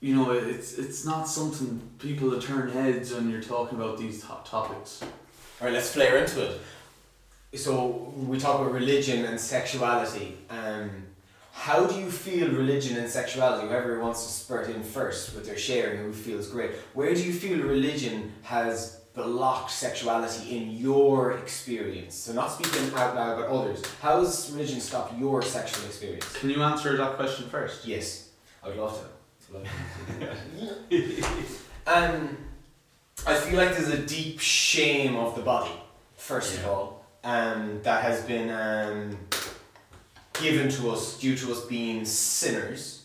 you know, it's it's not something people that turn heads when you're talking about these top topics. Alright, let's flare into it. So we talk about religion and sexuality. Um, how do you feel religion and sexuality? Whoever wants to spurt in first with their sharing, who feels great. Where do you feel religion has blocked sexuality in your experience? So not speaking out loud, but others. How has religion stopped your sexual experience? Can you answer that question first? Yes, I would love to. um, I feel like there's a deep shame of the body, first of all, um, that has been um, given to us due to us being sinners,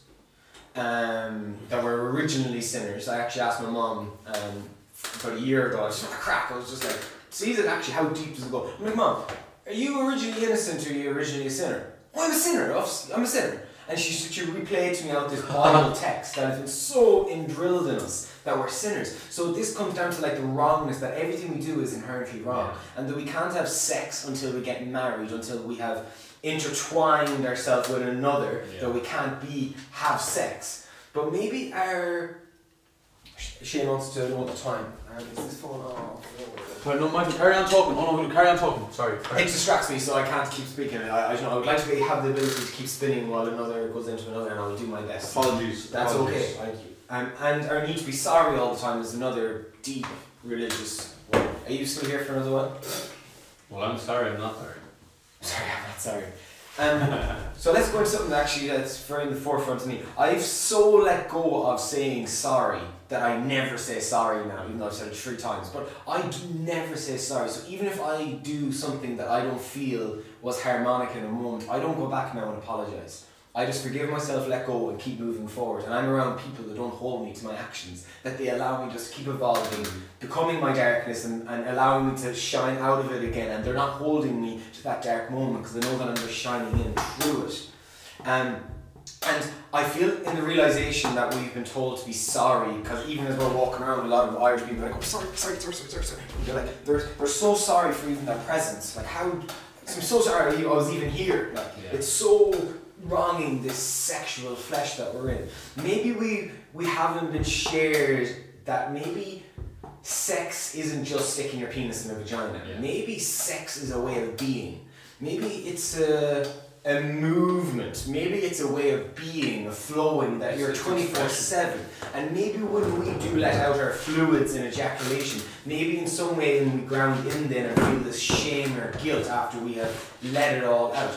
um, that were originally sinners. I actually asked my mom um, about a year ago. I was just like, oh, craic. I was just like, see it actually. How deep does it go? I'm like, mom, are you originally innocent or are you originally a sinner? Well, I'm a sinner. obviously, I'm a sinner. And she she replayed to me out this Bible text that has been so indrilled in us that we're sinners. So this comes down to like the wrongness that everything we do is inherently wrong, and that we can't have sex until we get married, until we have intertwined ourselves with another. Yeah. That we can't be have sex. But maybe our Shane wants to know the time. Um, is this phone off? Sorry, no, Michael, carry on talking. Oh no, carry on talking. Sorry. It distracts me, so I can't keep speaking. I, I, you know, I would like to be, have the ability to keep spinning while another goes into another, and I will do my best. Apologies. That's okay. Apologies. Thank you. Um, and our need to be sorry all the time is another deep religious one. Are you still here for another one? Well, I'm sorry, I'm not sorry. Sorry, I'm not sorry. Um, so let's go into something actually that's very in the forefront of me. I've so let go of saying sorry that I never say sorry now, even though I've said it three times. But I do never say sorry. So even if I do something that I don't feel was harmonic in a moment, I don't go back now and apologize. I just forgive myself, let go, and keep moving forward. And I'm around people that don't hold me to my actions, that they allow me just keep evolving, becoming my darkness, and, and allowing me to shine out of it again. And they're not holding me to that dark moment because they know that I'm just shining in through it. Um, and I feel in the realization that we've been told to be sorry, because even as we're walking around, a lot of Irish people are like, oh, sorry, sorry, sorry, sorry, sorry. They're like, they're, they're so sorry for even their presence. Like, how, I'm so sorry I was even here. Like, Yeah. it's so wronging this sexual flesh that we're in. Maybe we, we haven't been shared that maybe sex isn't just sticking your penis in a vagina. Yeah. Maybe sex is a way of being. Maybe it's a, a movement. Maybe it's a way of being, of flowing, that you're 24 7. And maybe when we do let out our fluids in ejaculation, maybe in some way we ground in then and feel this shame or guilt after we have let it all out.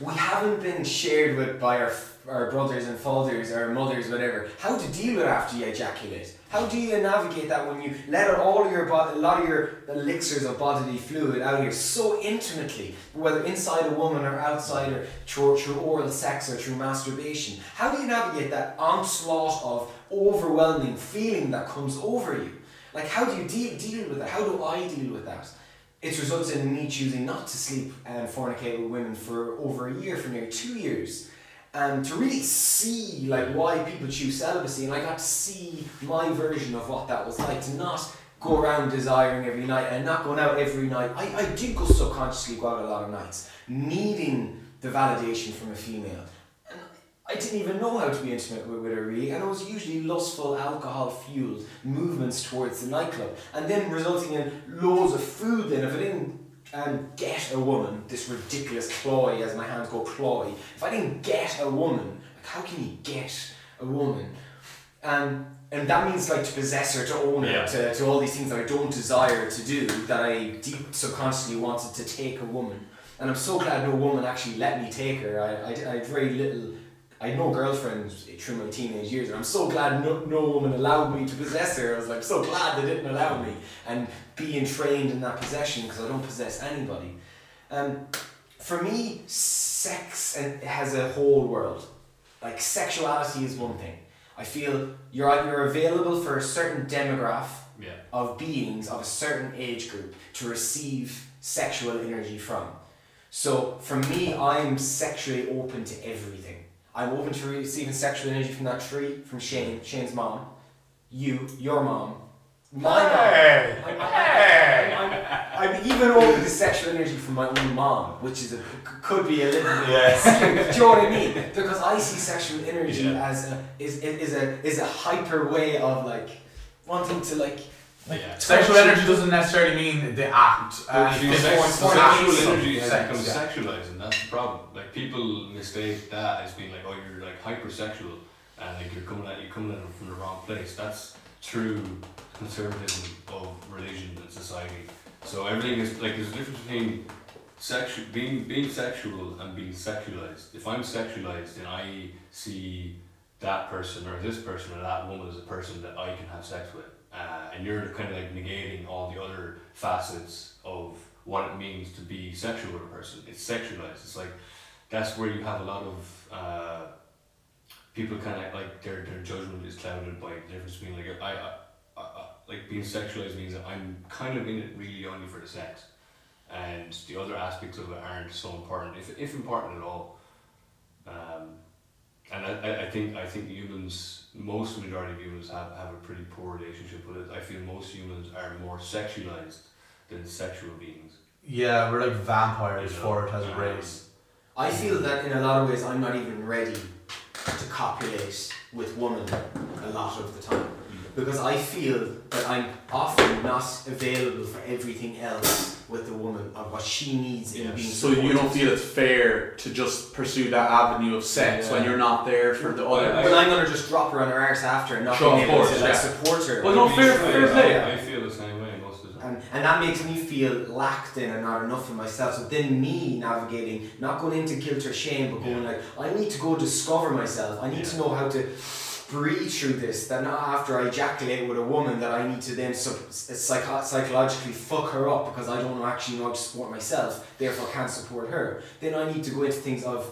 We haven't been shared with by our, our brothers and fathers, our mothers, whatever, how to deal with after you ejaculate. How do you navigate that when you let out all of your bod- a lot of your elixirs of bodily fluid out here so intimately, whether inside a woman or outside or through, through oral sex or through masturbation? How do you navigate that onslaught of overwhelming feeling that comes over you? Like, how do you deal, deal with that? How do I deal with that? It's resulted in me choosing not to sleep and fornicate with women for over a year, for nearly two years. And to really see like why people choose celibacy, and I got to see my version of what that was like to not go around desiring every night and not going out every night. I, I did go subconsciously go out a lot of nights, needing the validation from a female. And I didn't even know how to be intimate with, with her really, and it was usually lustful, alcohol fueled movements towards the nightclub, and then resulting in loads of food. Then, if I didn't um, get a woman, this ridiculous ploy, as my hands go ploy, if I didn't get a woman, like how can you get a woman? Um, and that means like to possess her, to own her, Yeah. to, to all these things that I don't desire to do, that I deep subconsciously wanted to take a woman. And I'm so glad no woman actually let me take her. I, I, I had very little, I had no girlfriends through my teenage years, and I'm so glad no, no woman allowed me to possess her. I was like so glad they didn't allow me, and being trained in that possession because I don't possess anybody. Um, for me, sex and has a whole world. Like sexuality is one thing. I feel you're you're available for a certain demographic Yeah. of beings of a certain age group to receive sexual energy from. So for me, I'm sexually open to everything. I'm open to receiving sexual energy from that tree, from Shane, Shane's mom, you, your mom, my Hey! mom. I'm, I'm, I'm, I'm even open to sexual energy from my own mom, which is a could be a little bit. Yeah. Do you know what I mean? Because I see sexual energy Yeah. as a is, is a is a hyper way of like wanting to like Yeah. Sexual energy doesn't necessarily mean the act. Uh, If sex- more- the it's more sexual energy has Sex, become yeah. sexualized, and that's the problem. Like people mistake that as being like, oh, you're like hypersexual, and like you're coming at you coming at it from the wrong place. That's true conservatism of religion and society. So everything is like there's a difference between sexual being being sexual and being sexualized. If I'm sexualized, then I see that person or this person or that woman as a person that I can have sex with, uh, and you're kind of like negating all the other facets of what it means to be sexual with a person. It's sexualized. It's like that's where you have a lot of uh, people kind of like their their judgment is clouded by the difference between like I, I, I like being sexualized means that I'm kind of in it really only for the sex, and the other aspects of it aren't so important, if if important at all. Um, and I, I, I think I think humans, most majority of humans have, have a pretty poor relationship with it. I feel most humans are more sexualized than sexual beings. Yeah, we're like vampires You know, for it as a race. I feel that in a lot of ways I'm not even ready to copulate with women a lot of the time mm. because I feel that I'm often not available for everything else with the woman or what she needs in Yeah. being So you don't feel it's fair to just pursue that avenue of sex when you're not there for the other. I- But I'm gonna just drop her on her arse after and not Sure, being of able course, to like, yeah. support her. Well, no, fair- I- fair play. I, I feel the same way most of the time. And, and that makes me feel lacked in and not enough in myself. So then me navigating, not going into guilt or shame, but going Yeah. like, I need to go discover myself. I need to know how to breathe through this. That not after I ejaculate with a woman that I need to then sub- psycho- psychologically fuck her up because I don't actually know how to support myself, therefore can't support her. Then I need to go into things of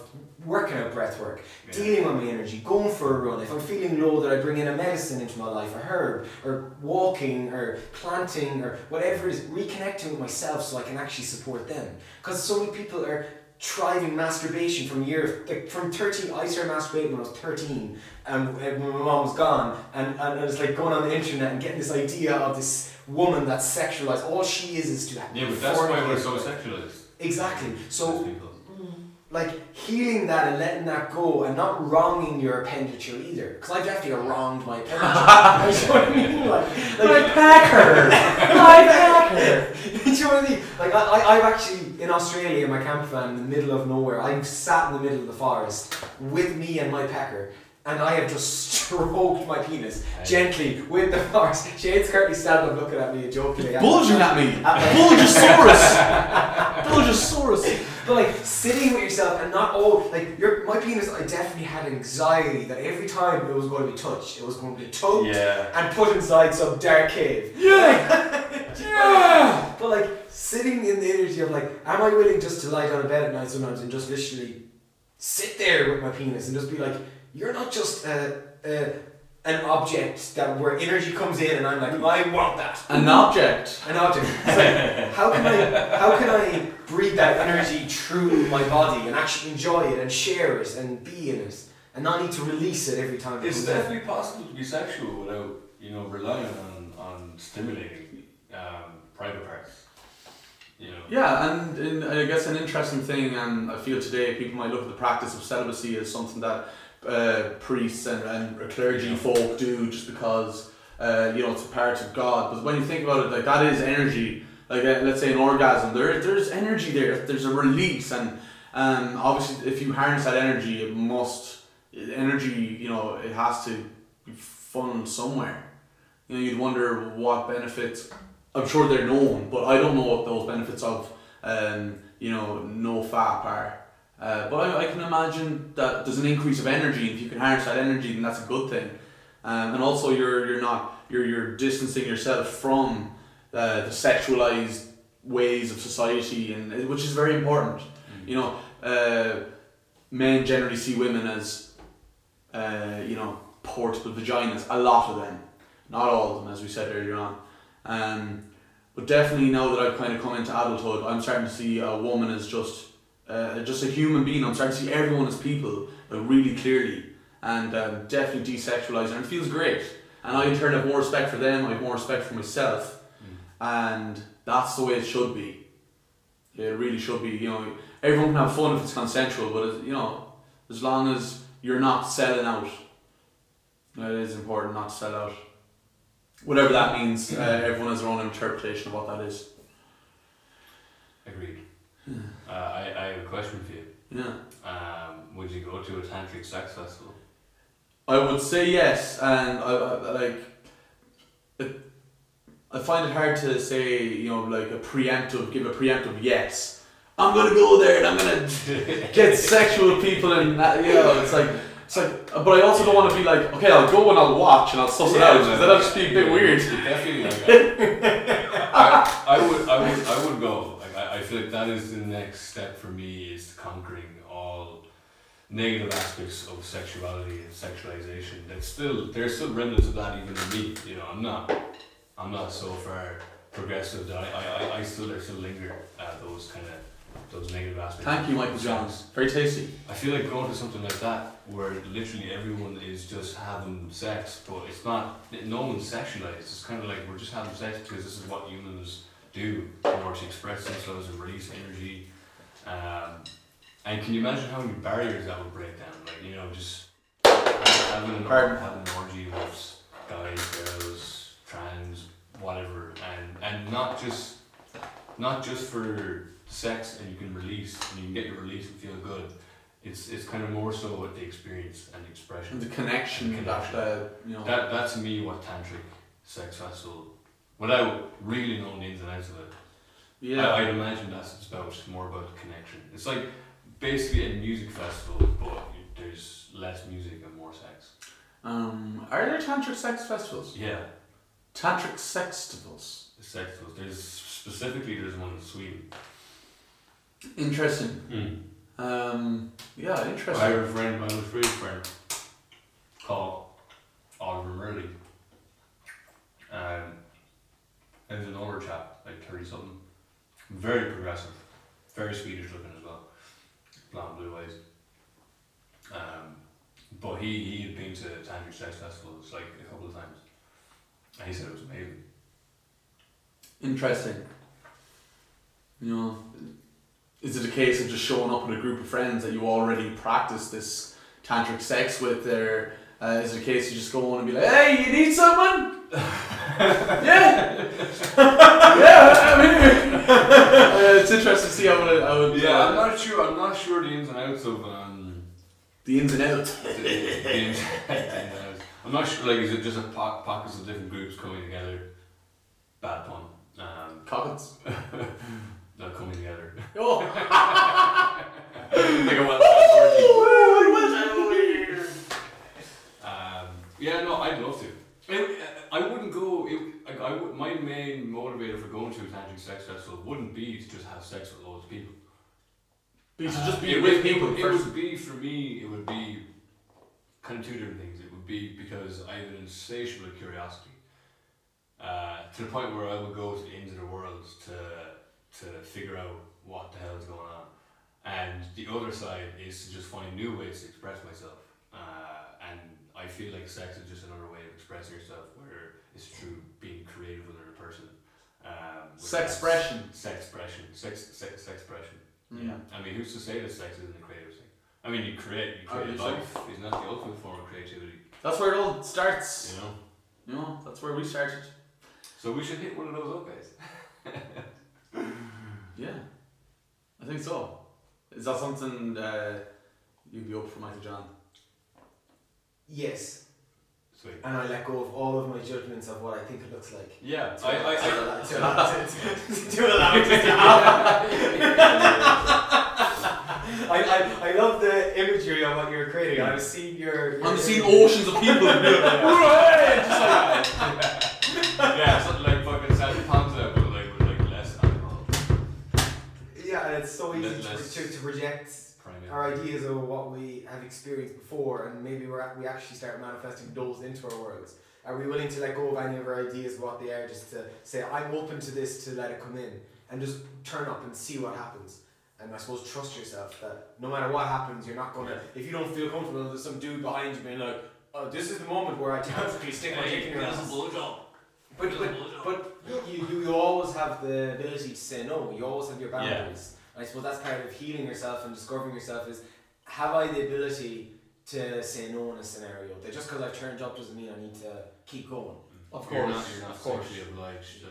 working out breath work, Yeah. dealing with my energy, going for a run. If I'm feeling low, that I bring in a medicine into my life, a herb, or walking, or planting, or whatever it is, reconnecting with myself so I can actually support them. Because so many people are thriving masturbation from year like from 13 I started masturbating when I was 13 and when my mom was gone and, and I was like going on the internet and getting this idea of this woman that's sexualized all she is is to Yeah, but that's why we're so sexualized. exactly so people. Like healing that and letting that go and not wronging your appendage either. Because I definitely wronged my appendage. you know what I mean? Like, like pecker! my pecker! Do you know what I mean? Like I, I, I've actually in Australia in my camper van in the middle of nowhere. I've sat in the middle of the forest with me and my pecker. And I have just stroked my penis gently with the forest. Shane's currently standing up looking at me jokingly. Bulging at me! Bulgosaurus! Bulgosaurus! But like sitting with yourself and not all like your my penis, I definitely had anxiety that every time it was going to be touched, it was going to be tugged Yeah. and put inside some dark cave. Yeah! yeah! But like sitting in the energy of like, am I willing just to lie down in bed at night sometimes and just literally sit there with my penis and just be like, you're not just a, a an object that where energy comes in and I'm like, I want that. An object. An object. It's like, how can I how can I breathe that energy through my body and actually enjoy it and share it and be in it and not need to release it every time it It's comes in? definitely possible to be sexual without, you know, relying on, on stimulating um, private parts. You know. Yeah, and, and I guess an interesting thing, and I feel today people might look at the practice of celibacy as something that uh, priests and, and clergy Yeah. folk do just because uh, you know it's a part of God. But when you think about it, like that is energy. Like uh, let's say an orgasm, there there's energy there. There's a release, and um, obviously if you harness that energy, it must energy. You know, it has to be funneled somewhere. You know, you'd wonder what benefits. I'm sure they're known, but I don't know what those benefits of um, you know no fap are. Uh, but I, I can imagine that there's an increase of energy, and if you can harness that energy, then that's a good thing. Um, and also, you're you're not you're you're distancing yourself from uh, the sexualized ways of society, and which is very important. You know, uh, men generally see women as uh, you know portable vaginas. A lot of them, not all of them, as we said earlier on. Um, but definitely now that I've kind of come into adulthood, I'm starting to see a woman as just uh, just a human being. I'm starting to see everyone as people like, really clearly, and um, definitely desexualizing. And it feels great. And I in turn have more respect for them. I have more respect for myself, and that's the way it should be. It really should be. You know, everyone can have fun if it's consensual, but it, you know, as long as you're not selling out, it is important not to sell out. Whatever that means, uh, everyone has their own interpretation of what that is. Agreed. Uh, I, I have a question for you. Yeah. Um, would you go to a tantric sex festival? I would say yes, and I, I like. It, I find it hard to say, you know, like a preemptive, give a preemptive yes. I'm gonna go there and I'm gonna get sexual people and that, you know, it's like, it's like, but I also don't want to be like, okay, I'll go and I'll watch and I'll suss it out, because that'll just be a bit weird. Definitely like that. I, I would I would I would go. I, feel like that is the next step for me is conquering all negative aspects of sexuality and sexualization. That's still there's still remnants of that even in me. You know, I'm not I'm not so far progressive that I, I, I, still I still linger at those kind of those negative aspects. Thank you, Michael Johns. Very tasty. I feel like going to something like that where literally everyone is just having sex, but it's not. No one's sexualized. It's kind of like we're just having sex because this is what humans do in order to express themselves and release energy. Um, and can you imagine how many barriers that would break down? Like you know, just having an, having an orgy with guys, girls, trans, whatever, and and not just not just for sex and you can release and you can get your release and feel good. It's it's kind of more so with the experience and the expression. And the connection, that, connection. uh, you know. That that's me what tantric sex festival, without really knowing the ins and outs of it. yeah. I, I'd imagine that's it's about more about connection. It's like basically a music festival, but there's less music and more sex. um, are there tantric sex festivals? Yeah, Tantric sextivals. sex festivals. There's specifically there's one in Sweden. Interesting. Um, yeah, interesting. I have a friend, my most friend, called Oliver Murley. Um, and he's an older chap, like 30 something. Very progressive, very Swedish looking as well. Blonde, blue eyes. Um, but he, he had been to Tantric Sex Festivals like a couple of times. And he said it was amazing. Interesting. You know, is it a case of just showing up with a group of friends that you already practice this tantric sex with, or uh, is it a case you just go on and be like, "Hey, you need someone? yeah, yeah." I mean, uh, it's interesting to see how would I would Yeah, uh, I'm not sure. I'm not sure the ins and outs of um, the ins and outs. the- the ins and outs. I'm not sure. Like, is it just a po- pockets of different groups coming together? Bad pun. Um, Cockets. not coming together. Oh, like a well Um, yeah, no, I'd love to. It, I wouldn't go. It, like, I would, my main motivator for going to a tantric sex festival wouldn't be to just have sex with loads of people. you should just be it with people It it would be for me. It would be kind of two different things. It would be because I have an insatiable curiosity uh, to the point where I would go to the ends of the world to to figure out what the hell is going on. And the other side is to just find new ways to express myself. Uh, and I feel like sex is just another way of expressing yourself, where it's through being creative with another person. Um, Sex expression. Sex expression. Sex, sex, sex expression. Mm. Yeah. I mean, who's to say that sex isn't a creative thing? I mean, you create, you create believe so. life. Isn't that the ultimate form of creativity? That's where it all starts. You know. You know, that's where we started. So we should hit one of those up, guys. Yeah, I think so. Is that something uh, you'd be up for, Michael John? Yes, Sweet. and I let go of all of my judgments of what I think it looks like. Yeah, To I, I, to I, allow- to allow- to- to- to allow it to I, I, I love the imagery of what you're creating. I was seeing your. your I'm seeing oceans of people. and being like, "Hooray!" Just like that. yeah, something like fucking Santa Ponsa, but like with like less alcohol. Yeah, and it's so easy Let- to, let's- to, to reject Primate. our ideas of what we have experienced before, and maybe we're, we actually start manifesting those into our worlds. Are we willing to let go of any of our ideas of what they are, just to say, I'm open to this, to let it come in, and just turn up and see what happens? And I suppose trust yourself that no matter what happens, you're not gonna. If you don't feel comfortable, there's some dude behind you being like, "Oh, this is the moment where I tactically stick my dick in your ass." But but but you, you you always have the ability to say no. You always have your boundaries. And I suppose that's part of healing yourself and discovering yourself is have I the ability to say no in a scenario? That just because I've turned up doesn't mean I need to keep going. Of You're course, not, you're not of course. sexually obliged to,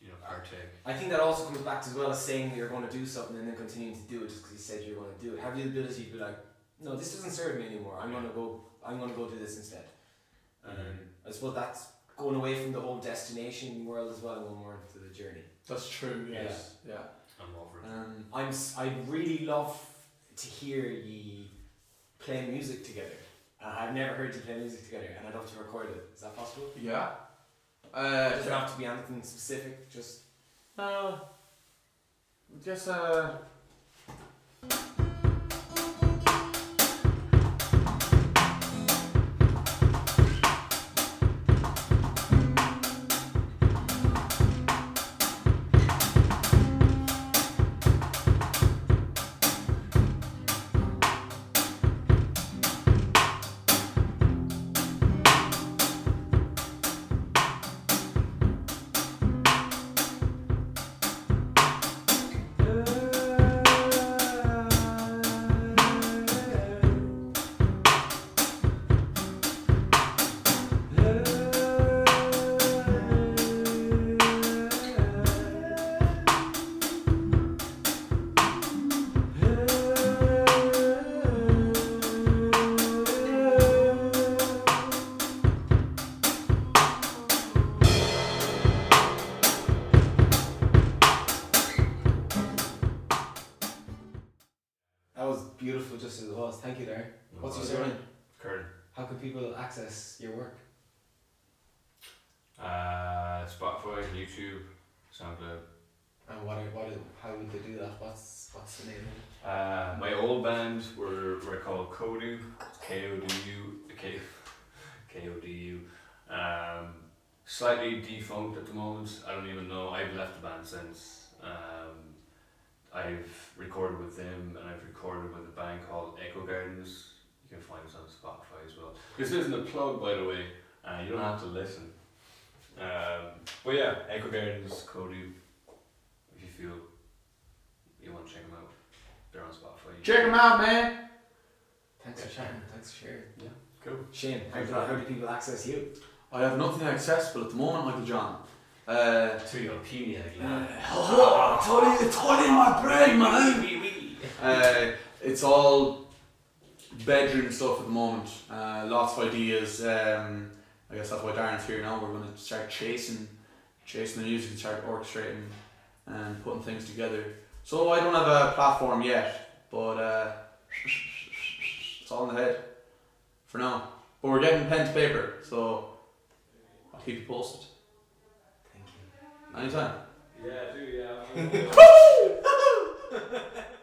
you know, partake. I think that also comes back to as well as saying that you're going to do something and then continuing to do it just because you said you're going to do it. Have the ability to be like, no, this doesn't serve me anymore. I'm going to go. I'm going to go do this instead. Um, I suppose that's going away from the whole destination world as well and going more into the journey. That's true. Yes. Yeah. I'm over it. Um, I'm. s- I'd really love to hear ye play music together. Uh, I've never heard you play music together, and I'd love to record it. Is that possible? yeah. Uh, Does it have to be anything specific? Just Uh, I guess uh. Slightly defunct at the moment. I don't even know. I've left the band since. Um, I've recorded with them and I've recorded with a band called Echo Gardens. You can find us on Spotify as well. This isn't a plug, by the way. Uh, you don't have to listen. Um, but yeah, Echo Gardens, Kodu. If you feel you want to check them out, they're on Spotify. Check them out, man. Thanks for chatting. Thanks for sharing. Yeah, cool. Shane, how how do people access you? I have nothing accessible at the moment, Michael John. Uh, To your peniac lad. oh, totally, totally in my brain, man. Uh, it's all bedroom stuff at the moment. Uh, lots of ideas. Um, I guess that's why Darren's here now. We're going to start chasing, chasing the music and start orchestrating and putting things together. So I don't have a platform yet, but uh, it's all in the head for now. But we're getting pen to paper, so keep you posted. Thank you. Anytime. Yeah, I do, yeah.